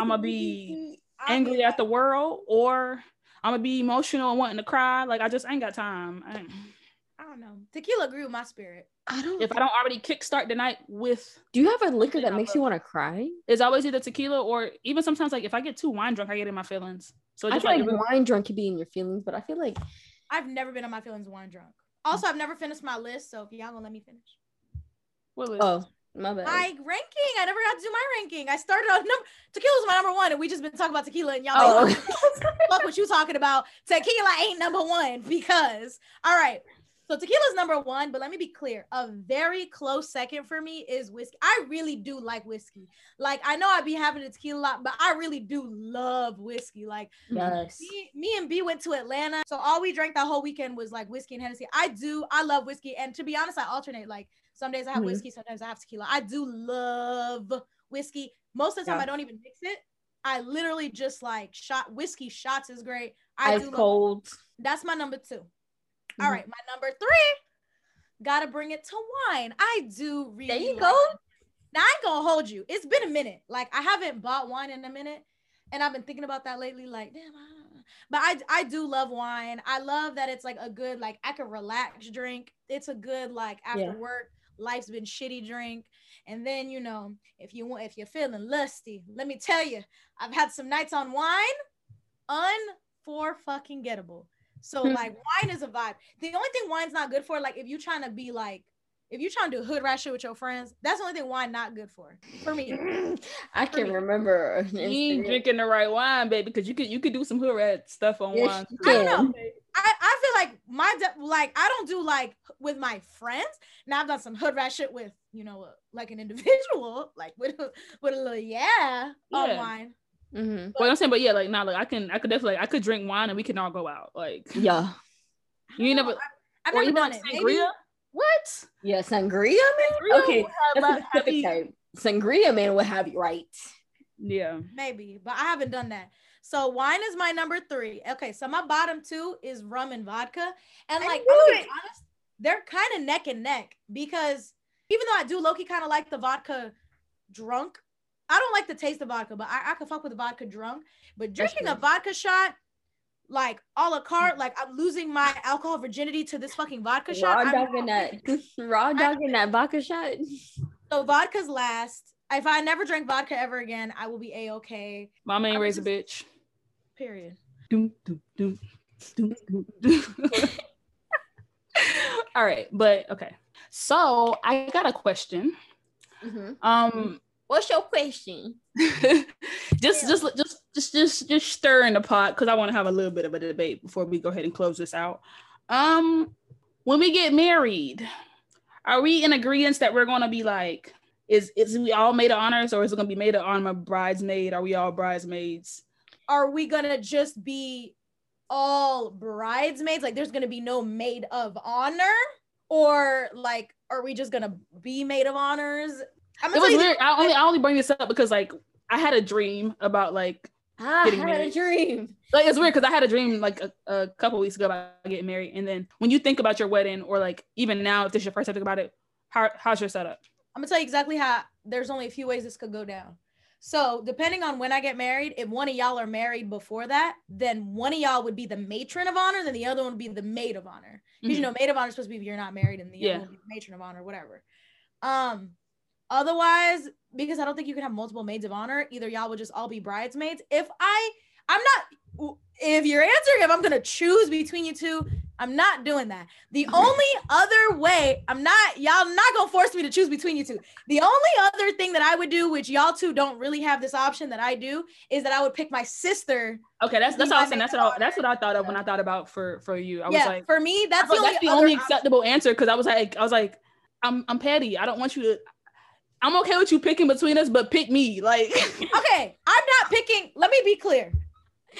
I'ma be angry at the world, or I'm gonna be emotional and wanting to cry. Like I just ain't got time. I ain't- I don't know. Tequila grew my spirit. I don't. if I don't already kickstart the night with, Do you have a liquor that makes you want to cry? it's always either tequila or even sometimes like if I get too wine drunk, I get in my feelings. So I feel like, like wine drunk can be in your feelings, but I feel like I've never been on my feelings wine drunk. Also, I've never finished my list, so if y'all gonna let me finish. what was- oh my bad. My ranking. I never got to do my ranking. I started on number tequila's my number one, and we just been talking about tequila, and y'all Oh, like, fuck what you talking about. Tequila ain't number one because all right. So tequila's number one, but let me be clear. A very close second for me is whiskey. I really do like whiskey. Like I know I'd be having a tequila a lot, but I really do love whiskey. Like yes. me, me and B went to Atlanta. So all we drank that whole weekend was like whiskey and Hennessy. I do, I love whiskey. And to be honest, I alternate. Like some days I have Mhm. whiskey, sometimes I have tequila. I do love whiskey. Most of the time Yeah. I don't even mix it. I literally just like shot whiskey shots is great. I Ice do love- cold. that's my number 2 All Mhm. right, my number three. Gotta bring it to wine. I do really. There you go. now I ain't gonna hold you. It's been a minute. Like I haven't bought wine in a minute, and I've been thinking about that lately. Like, damn, I but I I do love wine. I love that it's like a good like I can relax drink. It's a good like after Yeah. work. Life's been shitty drink, and then you know if you want if you're feeling lusty, let me tell you, I've had some nights on wine, unfor fucking gettable. So Hmm. like wine is a vibe. The only thing wine's not good for, like if you're trying to be like, if you're trying to do hood rat shit with your friends, that's the only thing wine not good for. For me. I For can me. remember. You ain't drinking the right wine, baby, because you could you could do some hood rat stuff on Yes, wine. I don't know. I, I feel like my de- like I don't do like with my friends. Now I've done some hood rat shit with you know uh, like an individual, like with a, with a little yeah, on Yeah. Wine. Mhm. Well, I'm saying, but yeah, like now, like I can, I could definitely, I could drink wine and we can all go out. Like Yeah. you ain't never, know. I, I've or never even done like it. Maybe. What? Yeah, sangria man. Sangria Okay, that's a specific heavy- type. Sangria man will have you right. Yeah. maybe, but I haven't done that. So wine is my number three. Okay, so my bottom two is rum and vodka, and I like I'm gonna be honest, they're kind of neck and neck because even though I do Loki kind of like the vodka drunk, I don't like the taste of vodka, but I, I can fuck with the vodka drunk. But drinking a vodka shot, like a la carte, like I'm losing my alcohol virginity to this fucking vodka shot. Raw dogging that. Raw dogging that vodka shot. So vodka's last. If I never drink vodka ever again, I will be a okay. Mama ain't raise a bitch. Period. Doom, doom, doom, doom, doom, doom. all right, but okay. So I got a question. Mhm. Um, What's your question? just, Yeah. just, just, just, just, just stir in the pot because I want to have a little bit of a debate before we go ahead and close this out. Um, when we get married, are we in agreement that we're gonna be like, is is we all maid of honors or is it gonna be maid of honor bridesmaid? Are we all bridesmaids? Are we gonna just be all bridesmaids? Like there's gonna be no maid of honor? Or like are we just gonna be maid of honors? I'm It was weird. I only I only bring this up because like I had a dream about like I Getting had a dream. like it's weird because I had a dream like a, a couple weeks ago about getting married, and then when you think about your wedding, or like even now, if this is your first time thinking about it, how how's your setup? I'm gonna tell you exactly how there's only a few ways this could go down. So depending on when I get married, if one of y'all are married before that, then one of y'all would be the matron of honor, then the other one would be the maid of honor. Because you know, maid of honor is supposed to be if you're not married, and the Yeah. other one would be the matron of honor, whatever. Um, otherwise, because I don't think you can have multiple maids of honor, either y'all would just all be bridesmaids. If I, I'm not. If you're answering if I'm gonna choose between you two, I'm not doing that. The only other way, I'm not, y'all not gonna force me to choose between you two. The only other thing that I would do, which y'all two don't really have this option that I do, is that I would pick my sister. Okay, that's that's all I'm saying. That's what I, that's what I thought of when I thought about for for you. I was yeah, like, for me, that's the only that's the only option. acceptable answer because I was like, I was like, I'm I'm petty. I don't want you to. I'm okay with you picking between us, but pick me. Like, Okay, I'm not picking. Let me be clear.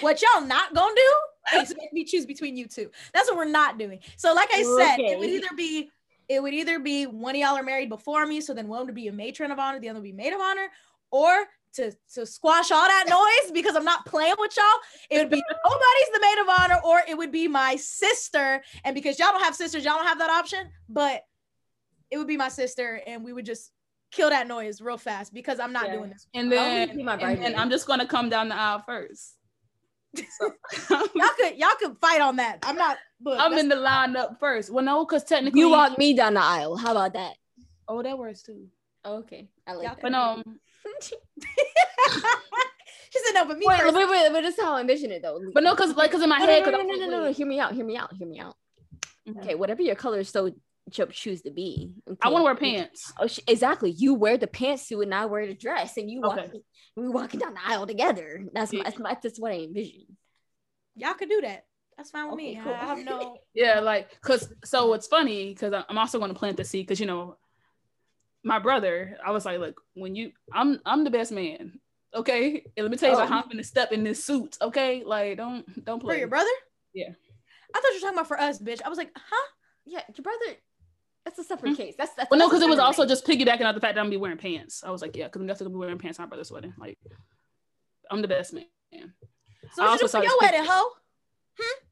What y'all not gonna do is make me choose between you two. That's what we're not doing. So, like I said, it would either be it would either be one of y'all are married before me, so then one would be a matron of honor, the other would be maid of honor, or to to squash all that noise because I'm not playing with y'all. It would be nobody's the maid of honor, or it would be my sister. And because y'all don't have sisters, y'all don't have that option. But it would be my sister, and we would just kill that noise real fast because I'm not Yeah. doing this. and then and, and bridesmaid. I'm just gonna come down the aisle first. So, y'all could y'all could fight on that. I'm not. Look, I'm in the lineup first. Well, no, because technically, You walk me down the aisle. How about that? Oh, that works too. Okay, I like Y'all that. But um, she said no, but me wait, first. wait, wait, but this is how I envision it though. but no, because like, because in my no, head, no, no, because no, no, no, no, Hear me out. Hear me out. Hear me out. Mhm. Okay, whatever your color is so cho- choose to be. I want to wear pants. Oh, sh- exactly. You wear the pantsuit and I wear the dress, and you walk. Okay. We walking down the aisle together. That's my. That's, my, that's what I envision. Y'all could do that. That's fine with Okay, me. cool. I have no. Yeah, like, cause so it's funny because I'm also going to plant the seed because you know, my brother. I was like, look, when you, I'm, I'm the best man. Okay, and let me tell you Oh. how I'm gonna step in this suit. Okay, like don't don't play For your brother? Yeah. I thought you were talking about for us, bitch. I was like, huh? Yeah, your brother. That's a separate Hmm. case. That's that's. Well, no, because it was separate also just piggybacking out the fact that I'm gonna be wearing pants. I was like, yeah, because I'm definitely gonna be wearing pants my brother's wedding. Like, I'm the best man. So I what you do also for saw your wedding, hoe?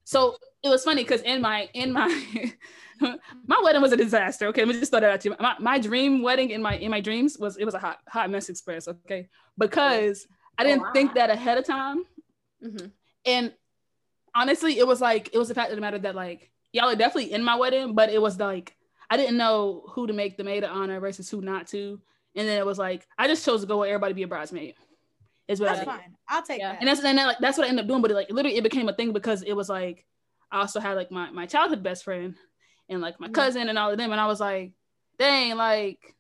So it was funny because in my in my my wedding was a disaster. Okay, let me just throw that at you. My, my dream wedding in my in my dreams was it was a hot hot mess express. Okay, because I didn't wow. think that ahead of time, Mhm. and honestly, it was like it was the fact of the matter that like y'all are definitely in my wedding, but it was like I didn't know who to make the maid of honor versus who not to, and then it was like I just chose to go with everybody be a bridesmaid. Is what I That's did. fine. I'll take Yeah. that. And that's and then, like that's what I ended up doing. But like literally, it became a thing because it was like I also had like my my childhood best friend and like my Mhm. cousin and all of them, and I was like, dang, like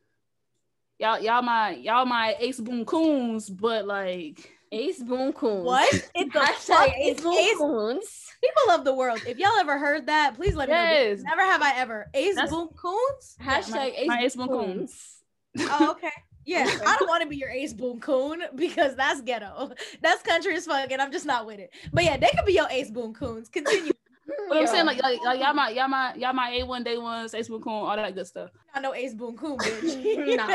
y'all y'all my y'all my ace boom coons, but like Ace Boon Coons. what? It the Hashtag fuck Ace is Boon Ace? Coons. People of the world. If y'all ever heard that, please let me know. Yes. Never have I ever. Ace That's- Boom Coons? Hashtag Ace, my Ace Boon Boon Coons. Oh, okay. Yeah, I don't want to be your ace boom coon because that's ghetto. That's country as fuck, and I'm just not with it. But yeah, they could be your ace boom coons. Continue. But I'm saying like, like, like y'all my y'all my y'all my A one day ones, ace boom coon, all that good stuff. I know ace boom coon, bitch. Nah.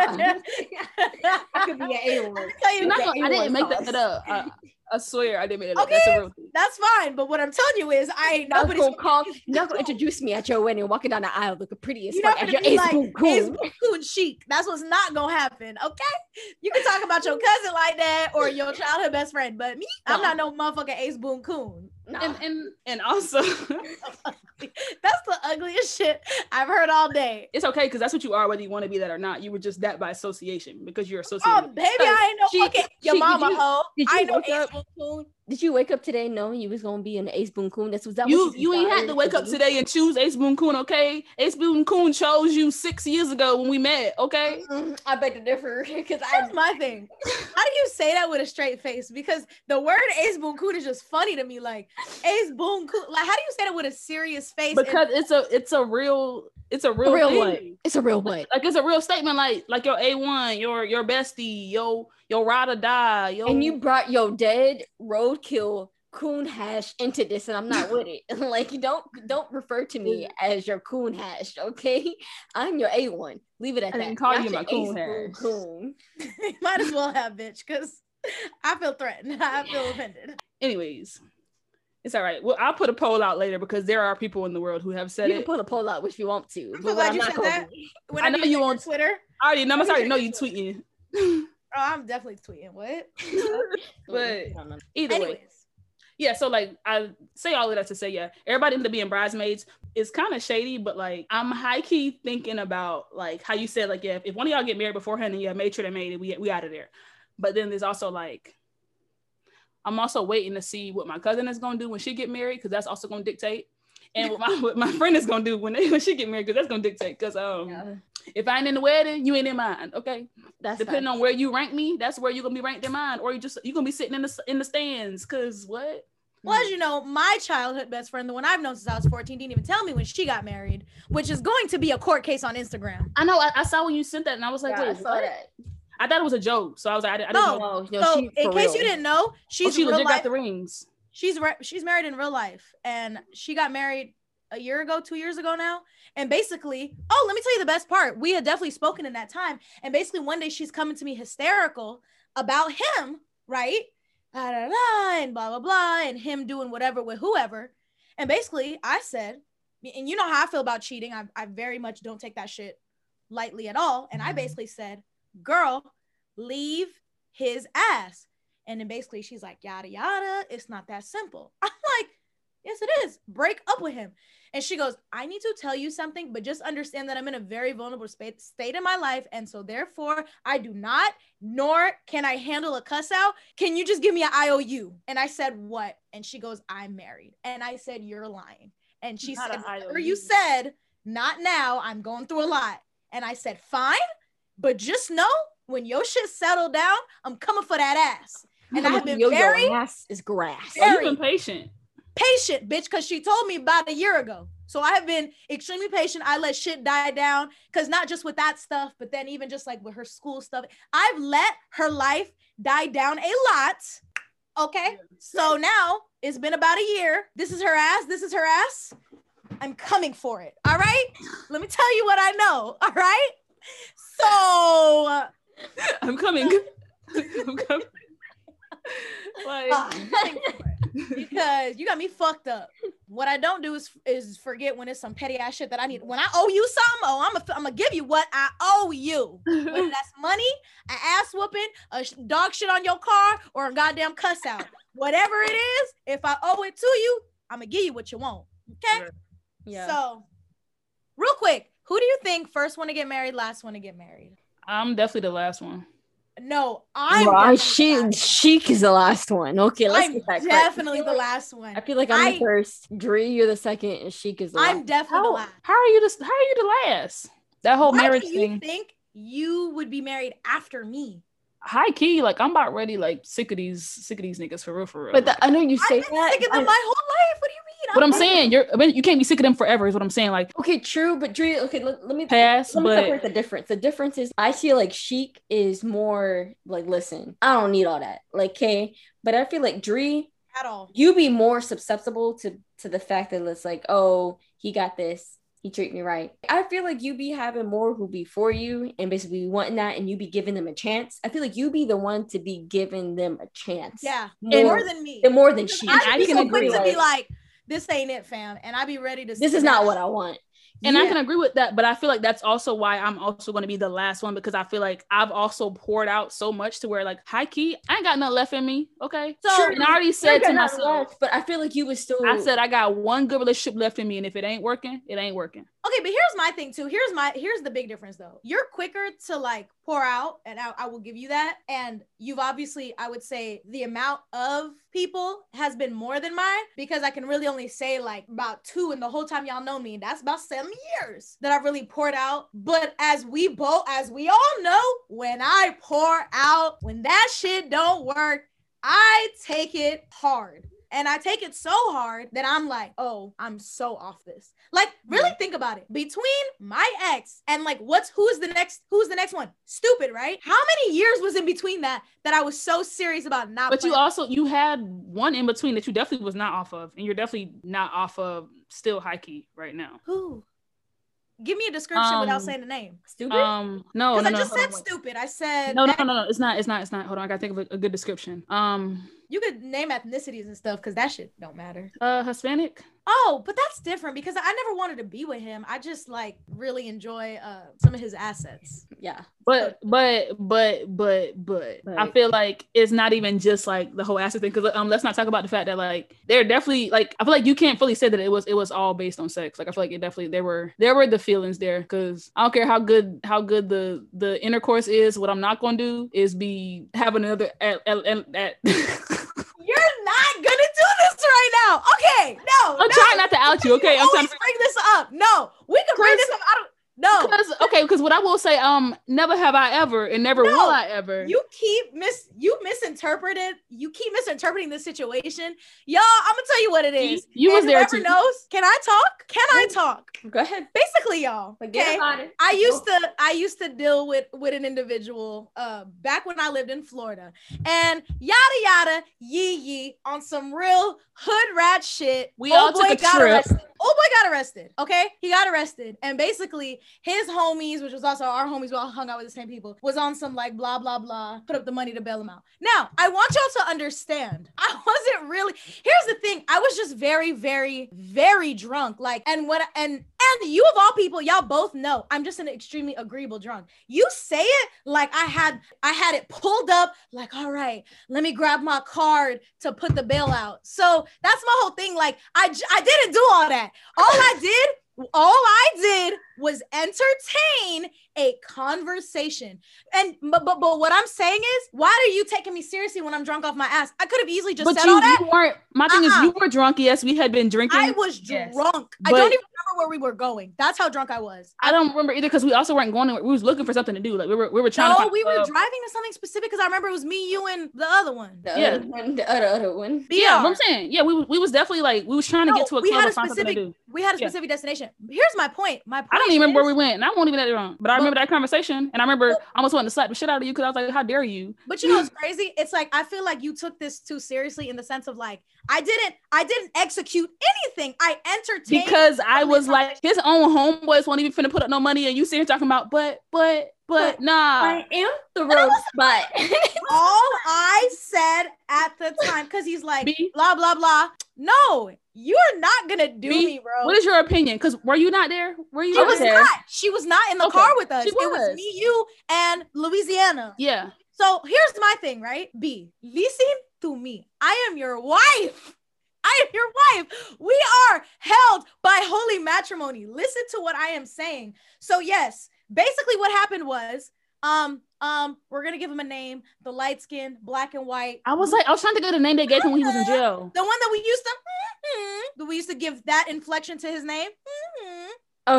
I could be an A1. Tell you You're not what, gonna- I didn't make sauce. that up. I, I swear I didn't make that up. That's a Okay. real thing. that's fine. But what I'm telling you is, I ain't nobody's gonna call, you're not gonna introduce me at your wedding walking down the aisle looking pretty as You're fuck not as gonna your be Ace like Boon ace Coon. boom coon chic. That's what's not gonna happen. Okay, you can talk about your cousin like that or your childhood best friend, but me, I'm not no motherfucking ace boom coon. Nah. And and and also That's the ugliest shit I've heard all day. it's okay because that's what you are, whether you want to be that or not. You were just that by association because you're associated. Oh, baby, I ain't no She- fucking your she- did mama you- hoe. did I you ain't no wake ace up- boom coon. Did you wake up today knowing you was gonna be an Ace Boon Coon? That's was that you what you ain't had to decided wake up today and choose Ace Boon Coon, okay? Ace Boon Coon chose you six years ago when we met, okay? Mm, I beg to differ because I That's my thing. How do you say that with a straight face? Because the word ace boom coon is just funny to me. Like ace boom coon. Like how do you say that with a serious face? and- Because it's a it's a real it's a real, real thing. what? It's a real what? Like it's a real statement, like like your A one, your your bestie, your your ride or die, yo. And you brought your dead roadkill coon hash into this, and I'm not with it. like, don't don't refer to me as your coon hash, okay? I'm your A one. Leave it at I that. didn't call Not you my coon hash. Coon. might as well have bitch because I feel threatened. I feel offended. anyways. It's all right. Well, I'll put a poll out later because there are people in the world who have said it. You can put a poll out if you want to. I'm but glad I'm you not said gonna that. be. Whenever know you you on- Twitter. I already know. I already know you tweeting. Oh, I'm definitely tweeting. What? but No, no. either way, yeah. So like I say all of that to say, yeah, everybody ended up being bridesmaids. It's kind of shady, but like I'm high key thinking about like how you said like yeah, if one of y'all get married beforehand and yeah, made sure they made it, we we out of there. But then there's also like I'm also waiting to see what my cousin is gonna do when she get married because that's also gonna dictate. And what my what my friend is gonna do when they, when she get married because that's gonna dictate. Because um, Yeah, if I ain't in the wedding, you ain't in mine. Okay, that's depending on where you rank me, that's where you're gonna be ranked in mine, or you just you're gonna be sitting in the in the stands. Cause what? well, as you know, my childhood best friend, the one I've known since I was 14, didn't even tell me when she got married, which is going to be a court case on Instagram. I know. I, I saw when you sent that, and I was like, Yeah, I wait, saw what? that. I thought it was a joke, so I was like, I, didn't- No. know. No, no, so, she, in case real. you didn't know, Oh, she's she real legit life. got the rings. she's re- she's married in real life and she got married a year ago two years ago now and basically oh let me tell you the best part we had definitely spoken in that time and basically one day she's coming to me hysterical about him right da, da, da, and blah blah blah and him doing whatever with whoever and basically i said and you know how i feel about cheating i, I very much don't take that shit lightly at all and i mm-hmm. basically said girl leave his ass and then basically she's like, yada, yada. It's not that simple. I'm like, yes, it is. Break up with him. And she goes, I need to tell you something, but just understand that I'm in a very vulnerable spa- state in my life. And so therefore, I do not, nor can I handle a cuss out. Can you just give me an IOU? And I said, what? And she goes, I'm married. And I said, you're lying. And she Not said, whatever you said, not now. I'm going through a lot. And I said, fine, but just know when your shit settled down, I'm coming for that ass. And I have been Yo, your very ass is grass. Oh, you've Very- been patient. patient, bitch, because she told me about a year ago. So I have been extremely patient. I let shit die down because not just with that stuff, but then even just like with her school stuff, I've let her life die down a lot. Okay. So now it's been about a year. This is her ass. This is her ass. I'm coming for it. All right. Let me tell you what I know. All right. So I'm coming. I'm coming. like, I'm coming for it. because you got me fucked up. What I don't do is is forget when it's some petty ass shit that I need. When I owe you something, oh, I'm gonna I'm gonna give you what I owe you. Whether that's money, an ass whooping, a dog shit on your car, or a goddamn cuss out. Whatever it is, if I owe it to you, I'm gonna give you what you want. Okay. Yeah. So, real quick, who do you think first one to get married, last one to get married? I'm definitely the last one. No, I'm Right, definitely she the last one. Chic is the last one. Okay, let's I'm get that correct. definitely I the last one. I feel like I'm I- the first. Dree, you're the second, and Chic is the I'm last. definitely the How, last. how are you the How are you the last? That whole Why marriage do you thing. think you would be married after me? High key, like I'm about ready. Like sick of these sick of these niggas for real, for real. But the, I know you say I've been that. sick of them I- my whole life. What do you mean? what I'm saying, you're I you can't be sick of them forever. Is what I'm saying. Like okay, true, but Dree, okay, let, let me pass, let me but separate the difference. The difference is I feel like Chic is more like, listen, I don't need all that. Like, okay, but I feel like Dree, at all. you be more susceptible to to the fact that it's like, oh, he got this, he treat me right. I feel like you be having more who be for you and basically wanting that, and you be giving them a chance. I feel like you be the one to be giving them a chance. Yeah, more, more than me. than more than she. I'd I be can so agree, to be like- like, "This ain't it, fam," and I'd be ready to. This is not what I want. and I can agree with that. But I feel like that's also why I'm also going to be the last one because I feel like I've also poured out so much to where like high key, I ain't got nothing left in me. Okay, So- Sure, and I already said to myself, but I feel like you was still. I said I got one good relationship left in me, and if it ain't working, it ain't working. Okay, but here's my thing too. Here's my here's the big difference though. You're quicker to like pour out, and I, I will give you that. And you've obviously, I would say, the amount of people has been more than mine because I can really only say like about two, and the whole time y'all know me, that's about seven years that I've really poured out. But as we both, as we all know, when I pour out, when that shit don't work, I take it hard. And I take it so hard that I'm like, oh, I'm so off this. Like, really mm-hmm. think about it. Between my ex and like, what's who's the next? Who's the next one? Stupid, right? How many years was in between that that I was so serious about not? But you also you had one in between that you definitely was not off of, and you're definitely not off of still high key right now. who? Give me a description without Um, saying the name. stupid. Um, no, Because no, I just hold said on, stupid. I said no, no, no, no, no, it's not, it's not, it's not. Hold on, I gotta think of a, a good description. Um, You could name ethnicities and stuff because that shit don't matter. uh, Hispanic. Oh, but that's different because I never wanted to be with him. I just like really enjoy uh some of his assets. Yeah. But but but but but I feel like it's not even just like the whole acid thing because um let's not talk about the fact that like they're definitely like I feel like you can't fully say that it was it was all based on sex like I feel like it definitely there were there were the feelings there because I don't care how good how good the the intercourse is what I'm not gonna do is be having another at, at, at, at You're not gonna do Okay, no. I'm no. trying not to out you okay I'm trying to bring this up. No, we can bring this up. I don't. No, because okay because what I will say um never have I ever and never No, will I ever you keep mis you misinterpreted. You keep misinterpreting the situation, y'all. I'm gonna tell you what it is. You- you was there too. knows. Can I talk? Can I talk? Go ahead. Basically, y'all. Okay. I used to I used to deal with with an individual uh back when I lived in Florida and yada yada yee yee on some real hood rat shit. We all took a got trip. arrested. Boy got arrested. Okay, he got arrested, and basically his homies, which was also our homies, we all hung out with the same people, was on some like blah blah blah. Put up the money to bail him out. Now I want y'all to understand. I wasn't really. Here's the thing. I was just very very very drunk. Like and what and and you of all people, y'all both know I'm just an extremely agreeable drunk. You say it like I had I had it pulled up. Like all right, let me grab my card to put the bail out. So that's my whole thing. Like I I didn't do all that. All I did, all I did was entertain a conversation. And but but, but what I'm saying is, why are you taking me seriously when I'm drunk off my ass? I could have easily just but said you, all that. you weren't my thing Uh-uh. is you uh-uh. were drunk yes we had been drinking I was Yes. drunk. I don't even remember where we were going. That's how drunk I was. I don't remember either because we also weren't going anywhere. We was looking for something to do. Like we were, we were trying to. No, find we were club. driving to something specific because I remember it was me, you, and the other one. The Yeah. other one, the other other one. Yeah, BR. what I'm saying. Yeah, we was- we was definitely like we was trying to get to a we club had a find to specific- do. We had a Yeah. specific destination. Here's my point. My point I don't even remember where we went, and I won't even that wrong. But I But- remember that conversation, and I remember But- I almost wanted to slap the shit out of you because I was like, "How dare you?" But you know what's crazy? It's like I feel like you took this too seriously in the sense of like I didn't I didn't execute anything. I entertained Because I was like, his own homeboys won't even finna put up no money, and you sitting here talking about, but, but, but, But nah. I am the road spot. all I said at the time because he's like B, blah blah blah. No, you're not gonna do B, me, bro. what is your opinion? Because were you not there? Were you? she not was there? not. She was not in the Okay, car with us. It was. me, you, and Louisiana. Yeah. So here's my thing, right? B, listen to me. I am your wife. I am your wife. We are held by holy matrimony. Listen to what I am saying. So yes, basically what happened was, um, um, we're gonna give him a name. The light skin, black and white. I was like, I was trying to get the name they gave him when he was in jail. The one that we used to, mhm, we used to give that inflection to his name. mhm,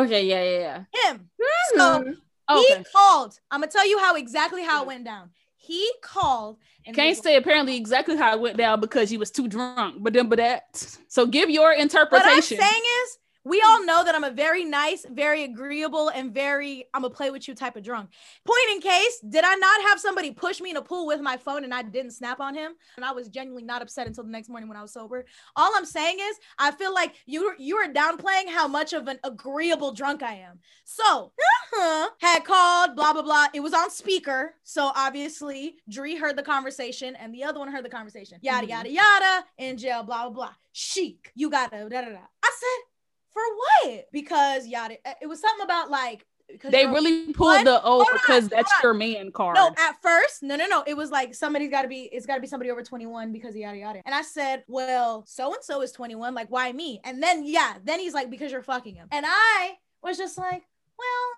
okay, yeah, yeah, yeah. Him. So Mhm. Okay. he called. I'm gonna tell you how exactly how it went down. He called and Can't say apparently exactly how it went down because he was too drunk. But then, but that. So give your interpretation What I'm saying is, we all know that I'm a very nice, very agreeable, and very I'm a play with you type of drunk. Point in case, did I not have somebody push me in a pool with my phone and I didn't snap on him? And I was genuinely not upset until the next morning when I was sober. All I'm saying is, I feel like you you are downplaying how much of an agreeable drunk I am. So uh-huh, had called, blah blah blah. It was on speaker, so obviously Dree heard the conversation and the other one heard the conversation. Yada Mhm. yada yada. In jail, blah blah blah. Chic, you gotta da da da. I said, for what? Because yada. It was something about like. they really pulled What? the oh because that's your man card. no, at first, no, no, no. It was like somebody's got to be. It's got to be somebody over twenty one because yada yada. And I said, well, so and so is twenty one. Like, why me? And then yeah, then he's like, because you're fucking him. And I was just like, well,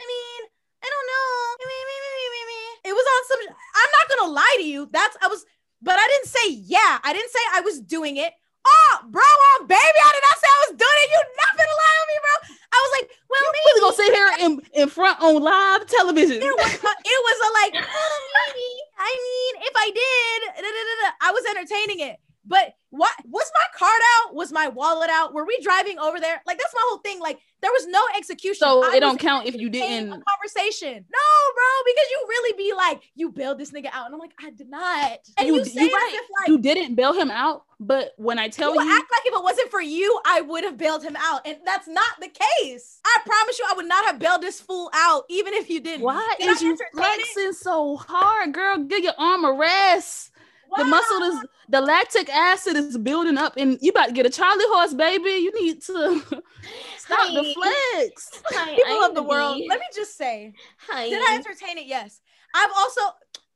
I mean, I don't know. It was on some. I'm not gonna lie to you. That's I was, but I didn't say yeah. I didn't say I was doing it. Oh, bro, on baby, I did not say I was doing it. You not gonna lie on me, bro. I was like, well, you maybe. really gonna sit here in, in front on live television? It was, it was a like, "Oh, maybe. I mean, if I did, da, da, da." I was entertaining it. But what was my card out? Was my wallet out? Were we driving over there? Like that's my whole thing. Like there was no execution. So I it don't count if you didn't. a conversation. No, bro, because you really be like, you bailed this nigga out, and I'm like, I did not. And you, You- say you right. if like You didn't bail him out, but when I tell you you, act like if it wasn't for you, I would have bailed him out, and that's not the case. I promise you, I would not have bailed this fool out, even if you didn't. why Did is I you entertain it? flexing so hard, girl? Give your arm a rest. The muscle is the lactic acid is building up, and you about to get a Charlie horse, baby. You need to stop the flex. Hi, People of the Ivy. world. Let me just say, Hi. did I entertain it? Yes. I've also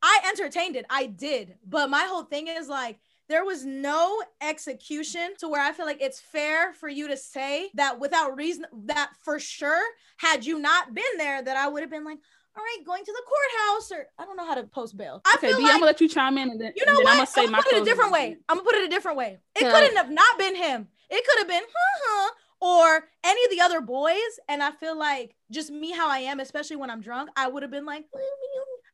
I entertained it. I did. But my whole thing is like there was no execution to where I feel like it's fair for you to say that without reason that for sure had you not been there that I would have been like all right, going to the courthouse, or I don't know how to post bail. I Okay, feel B, like I'm gonna let you chime in, and then, you know and then what? I'm gonna say I'm gonna put it a different way. I'm gonna put it a different way. It Can couldn't have not been him. It could have been huh or any of the other boys. And I feel like just me how I am, especially when I'm drunk, I would have been like,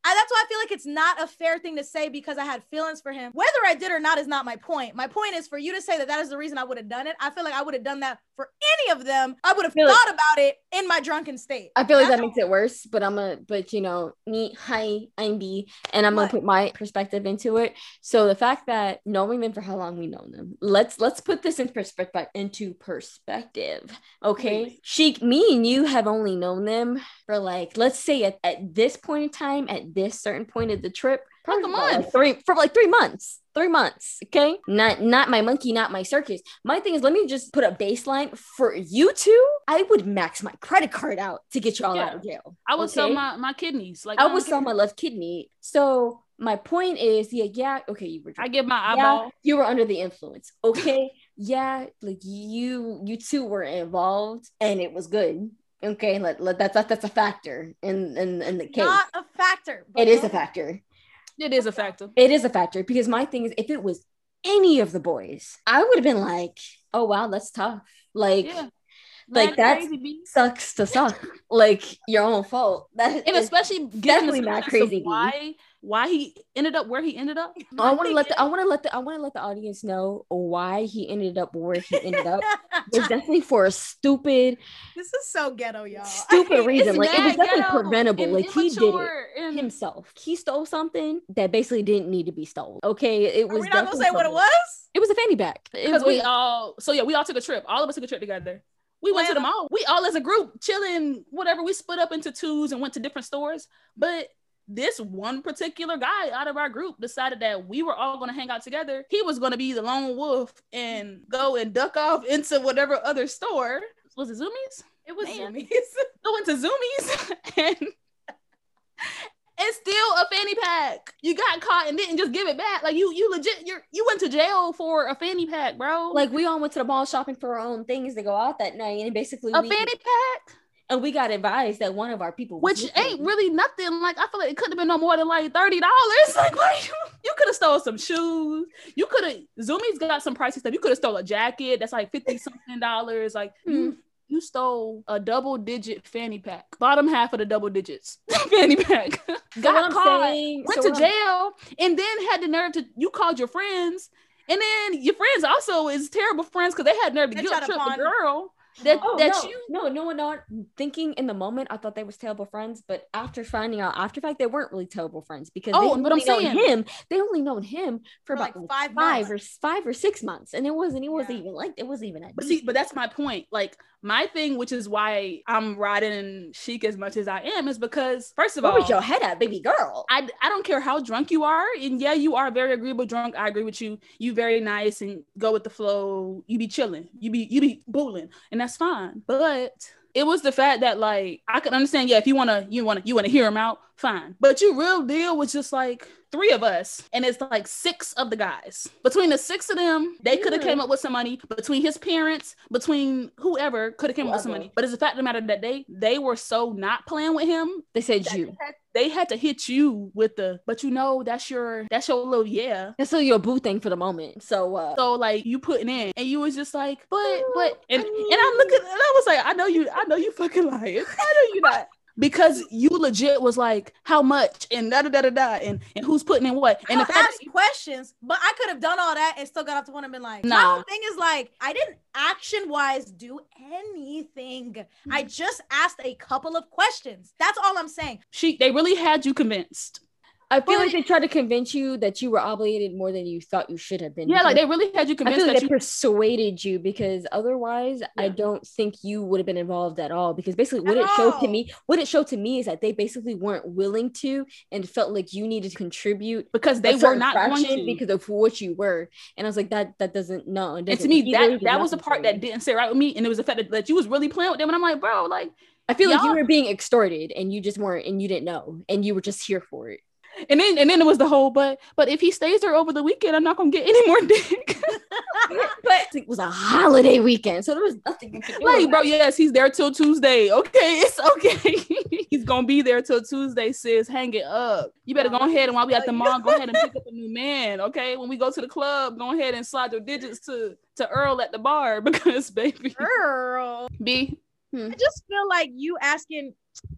I, that's why I feel like it's not a fair thing to say because I had feelings for him. Whether I did or not is not my point. My point is for you to say that that is the reason I would have done it. I feel like I would have done that for any of them. I would have feel like- thought about it in my drunken state. I feel like that makes it worse, but I'm gonna, but you know, me, hi, I'm B, and I'm gonna put my perspective into it. So the fact that knowing them for how long we know them, let's let's put this in perspective. Into perspective, okay? Sheik, me and you have only known them for like, let's say at, at this point in time, at this certain point of the trip, oh, Like a probably about, three for like three months. Three months, okay? Not not my monkey, not my circus. My thing is, let me just put a baseline for you two. I would max my credit card out to get y'all out of jail. I would sell my, my kidneys. Like I would sell my left kidney. So my point is, yeah, yeah, okay, you were I give my yeah, eyeball. you were under the influence. Okay, yeah, like you you two were involved and it was good. Okay, like, like that's that's that's a factor in in, in the case. Not a factor. but it is a factor. It is a factor. It is a factor because my thing is, if it was any of the boys, I would have been like, oh wow, that's tough. Like. Yeah. Like, Mad that's- crazy, B. Sucks to suck, like your own fault. That and is- especially given definitely not crazy, B. why why he ended up where he ended up. I want to let the I want to let the I want to let the audience know why he ended up where he ended up. It was definitely for a stupid, this is so ghetto, y'all. stupid reason. Like it was definitely ghetto preventable. and Like he did it and- himself. He stole something that basically didn't need to be stolen. Okay, it was. we not gonna definitely say what it was? It was a fanny pack. Because we all so yeah we all took a trip all of us took a trip together we went to the mall we all as a group chilling whatever we split up into twos and went to different stores but this one particular guy out of our group decided that we were all going to hang out together he was going to be the lone wolf and go and duck off into whatever other store was it Zumiez It was Man. Zumiez. go into Zumiez and and still a fanny pack. You got caught and didn't just give it back. Like you, you legit, you you went to jail for a fanny pack, bro. like we all went to the mall shopping for our own things to go out that night, and basically a we, fanny pack, and we got advice that one of our people, which ain't really nothing. Like I feel like it couldn't have been no more than like thirty dollars. Like what? You, you could have stole some shoes. You could have. Zumiez got some pricey stuff. You could have stole a jacket that's like fifty something dollars. Like hmm. you. You stole a double digit fanny pack, bottom half of the double digits fanny pack. So got caught, saying- went so to what I'm- jail, and then had the nerve to. You called your friends, and then your friends also is terrible friends because they had nerve to guilt to trip the pawn- girl that Oh, that no, you no, no, not thinking in the moment. I thought they was terrible friends, but after finding out after fact, they weren't really terrible friends because Oh, they but I'm only known saying- him. They only known him for, For about like five five months. or five or six months, and it wasn't. It wasn't Yeah. even like it wasn't even. a But see, but that's my point. Like my thing, which is why I'm riding chic as much as I am, is because first of where all, was your head at, baby girl? I, I don't care how drunk you are. And yeah, you are very agreeable drunk. I agree with you. You very nice and go with the flow. You be chilling. You be you be booling. And that's fine. But it was the fact that like I could understand, yeah, if you wanna you wanna you wanna hear him out, fine. But your real deal was just like three of us, and it's like six of the guys. Between the six of them, they could have came up with some money. Between his parents, between whoever could have came up with some money. But it's the fact of the matter that they they were so not playing with him They said that you. They had- to hit you with the but you know that's your that's your little yeah. That's still your boo thing for the moment. So uh, so like you putting in and you was just like but Oh, but and, I and i'm looking and i was like i know you i know you fucking lying. I know you not because you legit was like how much and da da da da da and and who's putting in what and I the fact asked questions, but I could have done all that and still got off the phone and been like, my Nah. whole thing is like, I didn't action wise do anything. I Mm-hmm. just asked a couple of questions. That's all I'm saying. she they really had you convinced I feel But- like they tried to convince you that you were obligated more than you thought you should have been. Yeah, like they really had you convinced. I feel like that they you persuaded you because otherwise, I don't think you would have been involved at all. Because basically, what it showed to me, what it showed to me is that they basically weren't willing to and felt like you needed to contribute because they were not going because of what you were. And I was like, that that doesn't no. it and to me, that that was the part that didn't sit right with me, and it was the fact that, that you was really playing with them, and I'm like, bro, like, I feel like you were being extorted and you just weren't and you didn't know and you were just here for it. And then and then it was the whole, but but if he stays there over the weekend, I'm not gonna get any more dick. But it was a holiday weekend, so there was nothing you could do. like, bro, it. yes, he's there till Tuesday. Okay, it's okay. he's gonna be there till Tuesday, sis. Hang it up. You better go ahead and while we at the mall, go ahead and pick up a new man. Okay, when we go to the club, go ahead and slide your digits to to Earl at the bar because baby, Girl, B, I just feel like you asking.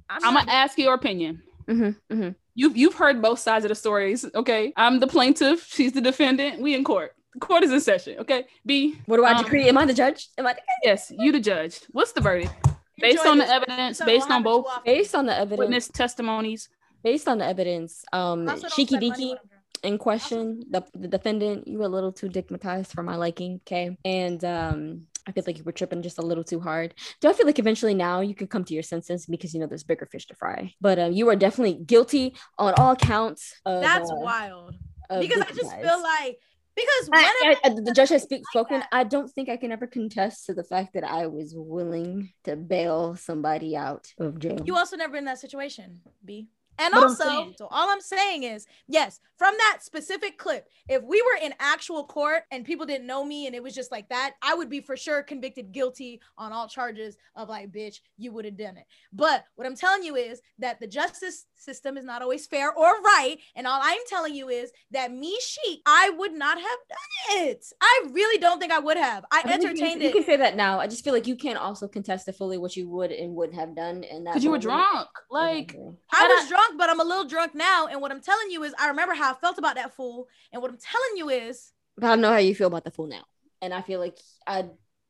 I'm, I'm gonna ask your opinion. Mhm, mhm. You've you've heard both sides of the stories. Okay, I'm the plaintiff. She's the defendant. We in court. The court is in session. Okay, B. What do I Um, decree? Am I the judge? Am I the- Yes, you the judge. What's the verdict? Based Enjoy on the this. evidence, So based on both based on the evidence? witness testimonies. Based on the evidence, um, Also, don't Shiki Diki when I'm drunk. in question, the, the defendant, you were a little too digmatized for my liking, okay? And um, I feel like you were tripping just a little too hard. Do I feel like eventually now you could come to your senses because you know there's bigger fish to fry? But um, you are definitely guilty on all counts. Of, That's uh, wild. Because I just feel like because whenever I, I, the judge has speak, like spoken. that. I don't think I can ever contest to the fact that I was willing to bail somebody out of jail. you also never in that situation, B. And But also, saying- so all I'm saying is, yes, from that specific clip, if we were in actual court and people didn't know me and it was just like that, I would be for sure convicted guilty on all charges of like, bitch, you would have done it. But what I'm telling you is that the justice system is not always fair or right. And all I'm telling you is that me, she, I would not have done it. I really don't think I would have. I, I don't think you- entertained you, can say that now. I just feel like you can't also contest it fully what you would and wouldn't have done. And that Because you were drunk. Like, I was drunk, but I'm a little drunk now. And what I'm telling you is, I remember how I felt about that fool. And what I'm telling you is, But I know how you feel about the fool now, and I feel like I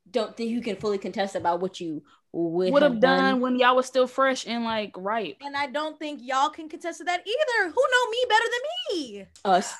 don't think you can fully contest about what you would, would have done when y'all was still fresh and like ripe. and I don't think y'all can contest to that either. Who know me better than me? Us,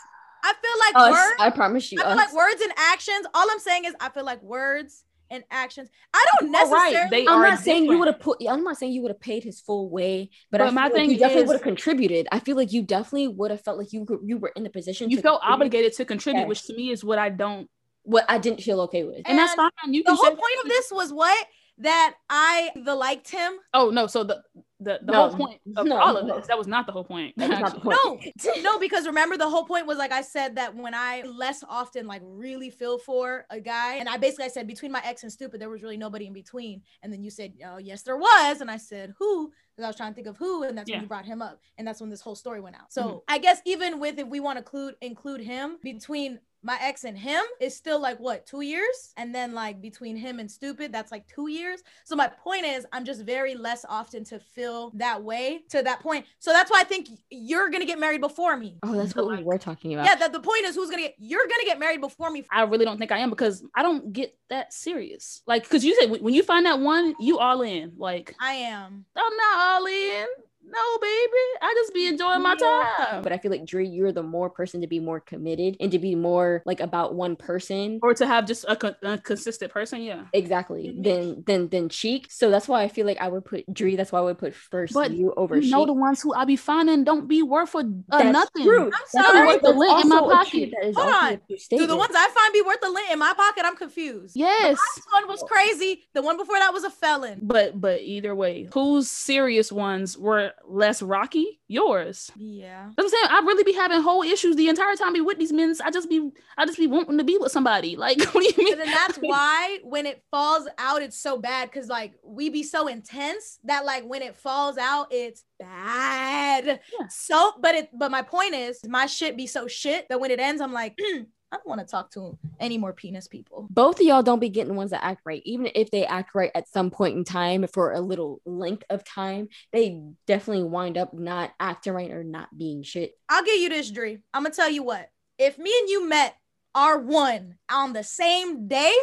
I feel like us. words. I promise you, I feel us. like words and actions. All I'm saying is, I feel like words and actions. I don't You're right, necessarily. they I'm are not saying you would have put. I'm not saying you would have paid his full way, but, I But feel my like thing you definitely would have contributed. I feel like you definitely would have felt like you were- you were in the position. You to felt contribute, obligated to contribute, which to me is what I don't. What I didn't feel okay with. And, that's fine. You the can whole say point of this was what that I the liked him. Oh no! So the the, the No, whole point of no, all of no. this that was not the whole point. Not the point. No, no, because remember the whole point was like I said that when I less often like really feel for a guy, and I basically I said between my ex and stupid there was really nobody in between, and then you said oh yes there was, and I said who because I was trying to think of who, and that's Yeah. when you brought him up, and that's when this whole story went out. So Mhm. I guess even with if we want to include include him between my ex and him is still like what two years and then like between him and stupid that's like two years so my point is i'm just very less often to feel that way to that point so that's why i think you're gonna get married before me Oh, that's what we were talking about. yeah that the point is who's gonna get you're gonna get married before me I really don't think I am because I don't get that serious. Like, because you said when you find that one, you all in. Like, i am I'm not all in. No, baby. I just be enjoying my time. But I feel like Dre, you're the more person to be more committed and to be more like about one person. or to have just a, con- a consistent person, yeah. Exactly. Mhm. Then then than Cheek. So that's why I feel like I would put Dre. That's why I would put first But you over You know Sheik. the ones who I be finding don't be worth That's nothing. True. I'm sorry. worth The lint in my pocket. true- That is Hold on. do the ones i find be worth the lint in my pocket i'm confused Yes. this one was crazy the one before that was a felon But but either way, whose serious ones were less rocky? Yours. yeah I'm saying. I really be having whole issues the entire time be with these men. I just be I just be wanting to be with somebody. Like what do you mean? Then that's why when it falls out, it's so bad because like we be so intense that like when it falls out, it's bad. Yeah. So, but it but my point is my shit be so shit that when it ends, I'm like, I don't want to talk to any more penis people. both of y'all don't be getting the ones that act right. Even if they act right at some point in time for a little length of time, they definitely wind up not acting right or not being shit. I'll give you this, Dre. I'm gonna tell you what. If me and you met R1 on the same day,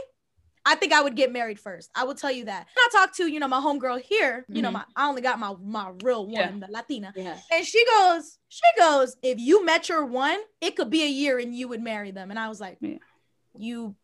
I think I would get married first. I will tell you that. And I talked to, you know, my homegirl here, you know, Mhm. my I only got my my real one, Yeah. the Latina. Yeah. And she goes, she goes, if you met your one, it could be a year and you would marry them. And I was like, Yeah. you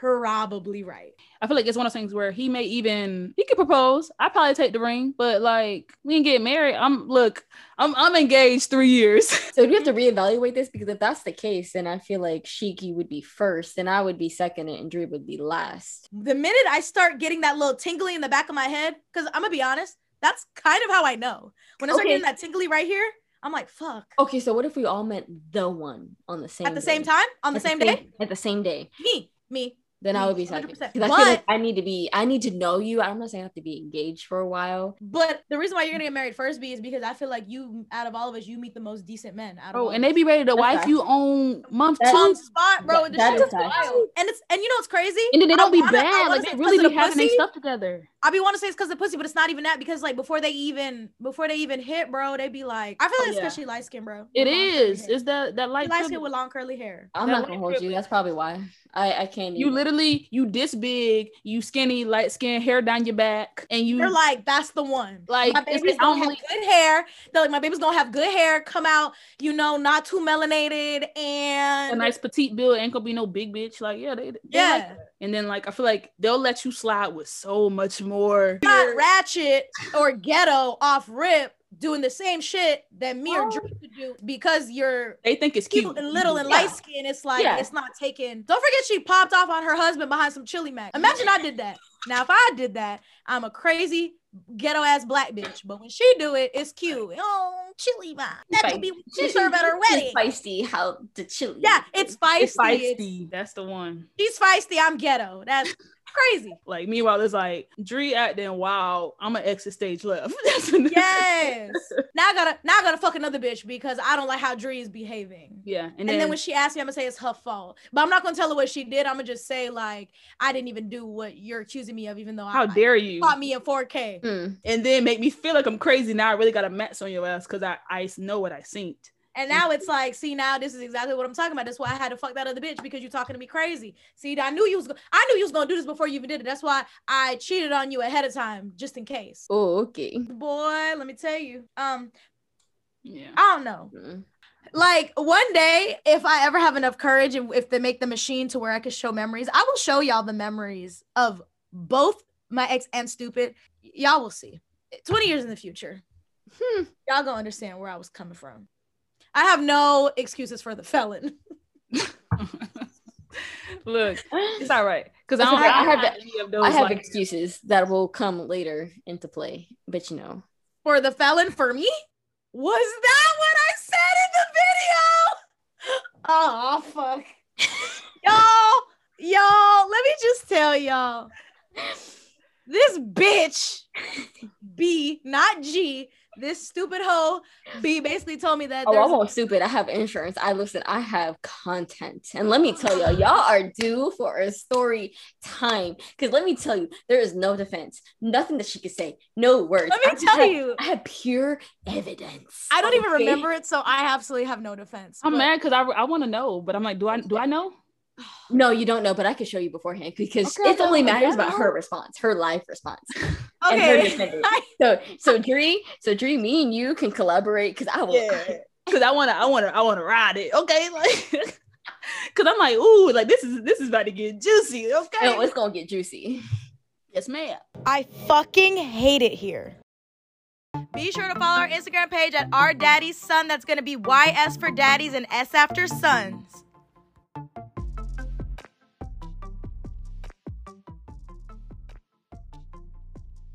probably right. I feel like it's one of those things where he may even he could propose. I probably take the ring, but like we ain't get married. I'm look, I'm I'm engaged three years. So do we have to reevaluate this? Because if that's the case, then I feel like Shiki would be first, and I would be second, and Drew would be last. The minute I start getting that little tingly in the back of my head, because I'm gonna be honest, that's kind of how I know. When I start Okay. getting that tingly right here, I'm like, fuck. Okay, so what if we all met the one on the same At the day? same time, on the At same day, At the same day. me, me. Then I would be second. 100%. Because I feel like But- I need to be I need to know you. I'm not saying I have to be engaged for a while. But the reason why you're gonna get married first, B, is because I feel like you, out of all of us, you meet the most decent men. Out of Oh, all and they us. be ready to wife fact. you on month That- two. on spot, bro. That- the that shit is is fact. wild. And it's and you know it's crazy? And then they I don't be wanna- I bad. wanna Like say they it's really 'cause of be having their stuff together. I be want to say it's because the pussy, but it's not even that. Because like before they even before they even hit, bro, they be like, I feel like it's Yeah. because she light skin, bro. It With long curly is. It's that that light. light skin with long curly hair. I'm That not gonna hold you. That's probably why. I I can't. You even- literally you this big, you skinny, light skin, hair down your back, and you They're like, that's the one. Like, my it's baby's gonna have good hair. They're like, my baby's gonna have good hair, come out, you know, not too melanated, and a nice petite build, ain't gonna be no big bitch. Like yeah, they, they yeah, like and then like I feel like they'll let you slide with so much more. not ratchet or ghetto off rip doing the same shit that me or Oh. Drew could do because you're They think it's cute cute and little and Yeah. light skin. It's like Yeah. it's not taken. Don't forget she popped off on her husband behind some chili mac. Imagine I did that. Now if I did that, I'm a crazy ghetto ass black bitch. But when she do it, it's cute. Oh, chili mac. That could be what she serve at her wedding. It's feisty how the chili. Yeah, it's feisty. It's It's- feisty. That's the one. she's feisty. I'm ghetto. That's crazy. Like meanwhile, it's like Dree acting wild. I'm gonna exit stage left. That's Yes. now I gotta now I gotta fuck another bitch because I don't like how Dree is behaving. Yeah, and And, then, then, when she asks me, I'm gonna say it's her fault. But I'm not gonna tell her what she did. I'm gonna just say like I didn't even do what you're accusing me of, even though how I, dare you? caught me in 4K. Mm. and then make me feel like I'm crazy. Now I really got a mess on your ass because I I know what I seen. And now it's like, see, now this is exactly what I'm talking about. That's why I had to fuck that other bitch because you're talking to me crazy. See, I knew you was, go- I knew you was gonna do this before you even did it. That's why I cheated on you ahead of time, just in case. Oh, okay. Boy, let me tell you. Um, Yeah. I don't know. Mm. Like one day, if I ever have enough courage and if they make the machine to where I can show memories, I will show y'all the memories of both my ex and stupid. Y- y'all will see. 20 years in the future. Hmm. Y'all gonna understand where I was coming from. I have no excuses for the felon. Look, it's all right because I don't I- I I, have have any of those. I have like, excuses that will come later into play, but you know. For the felon for me? Was that what I said in the video? Oh fuck. y'all, y'all, let me just tell y'all. This bitch, B, not G, this stupid hoe, B basically told me that Oh, I there's won't stupid. I have insurance. I listen. I have content, and let me tell y'all, y'all are due for a story time. Because let me tell you, there is no defense, nothing that she could say, no words. Let me I just tell have- you. I have pure evidence. I don't even remember it, so I absolutely have no defense. I'm but- mad because I, I want to know, but I'm like, do I do I know? No, you don't know, but I could show you beforehand because oh, Okay, it only matters about her response, her live response. Okay. So, so Dree, so Dree, me and you can collaborate because I will. Yeah, because I want to I want to I want to ride it. Okay, like because I'm like, ooh, like this is this is about to get juicy. Okay, Oh, it's gonna get juicy. yes, ma'am. I fucking hate it here. Be sure to follow our Instagram page at our daddy's son. That's gonna be YS for daddies and S after sons.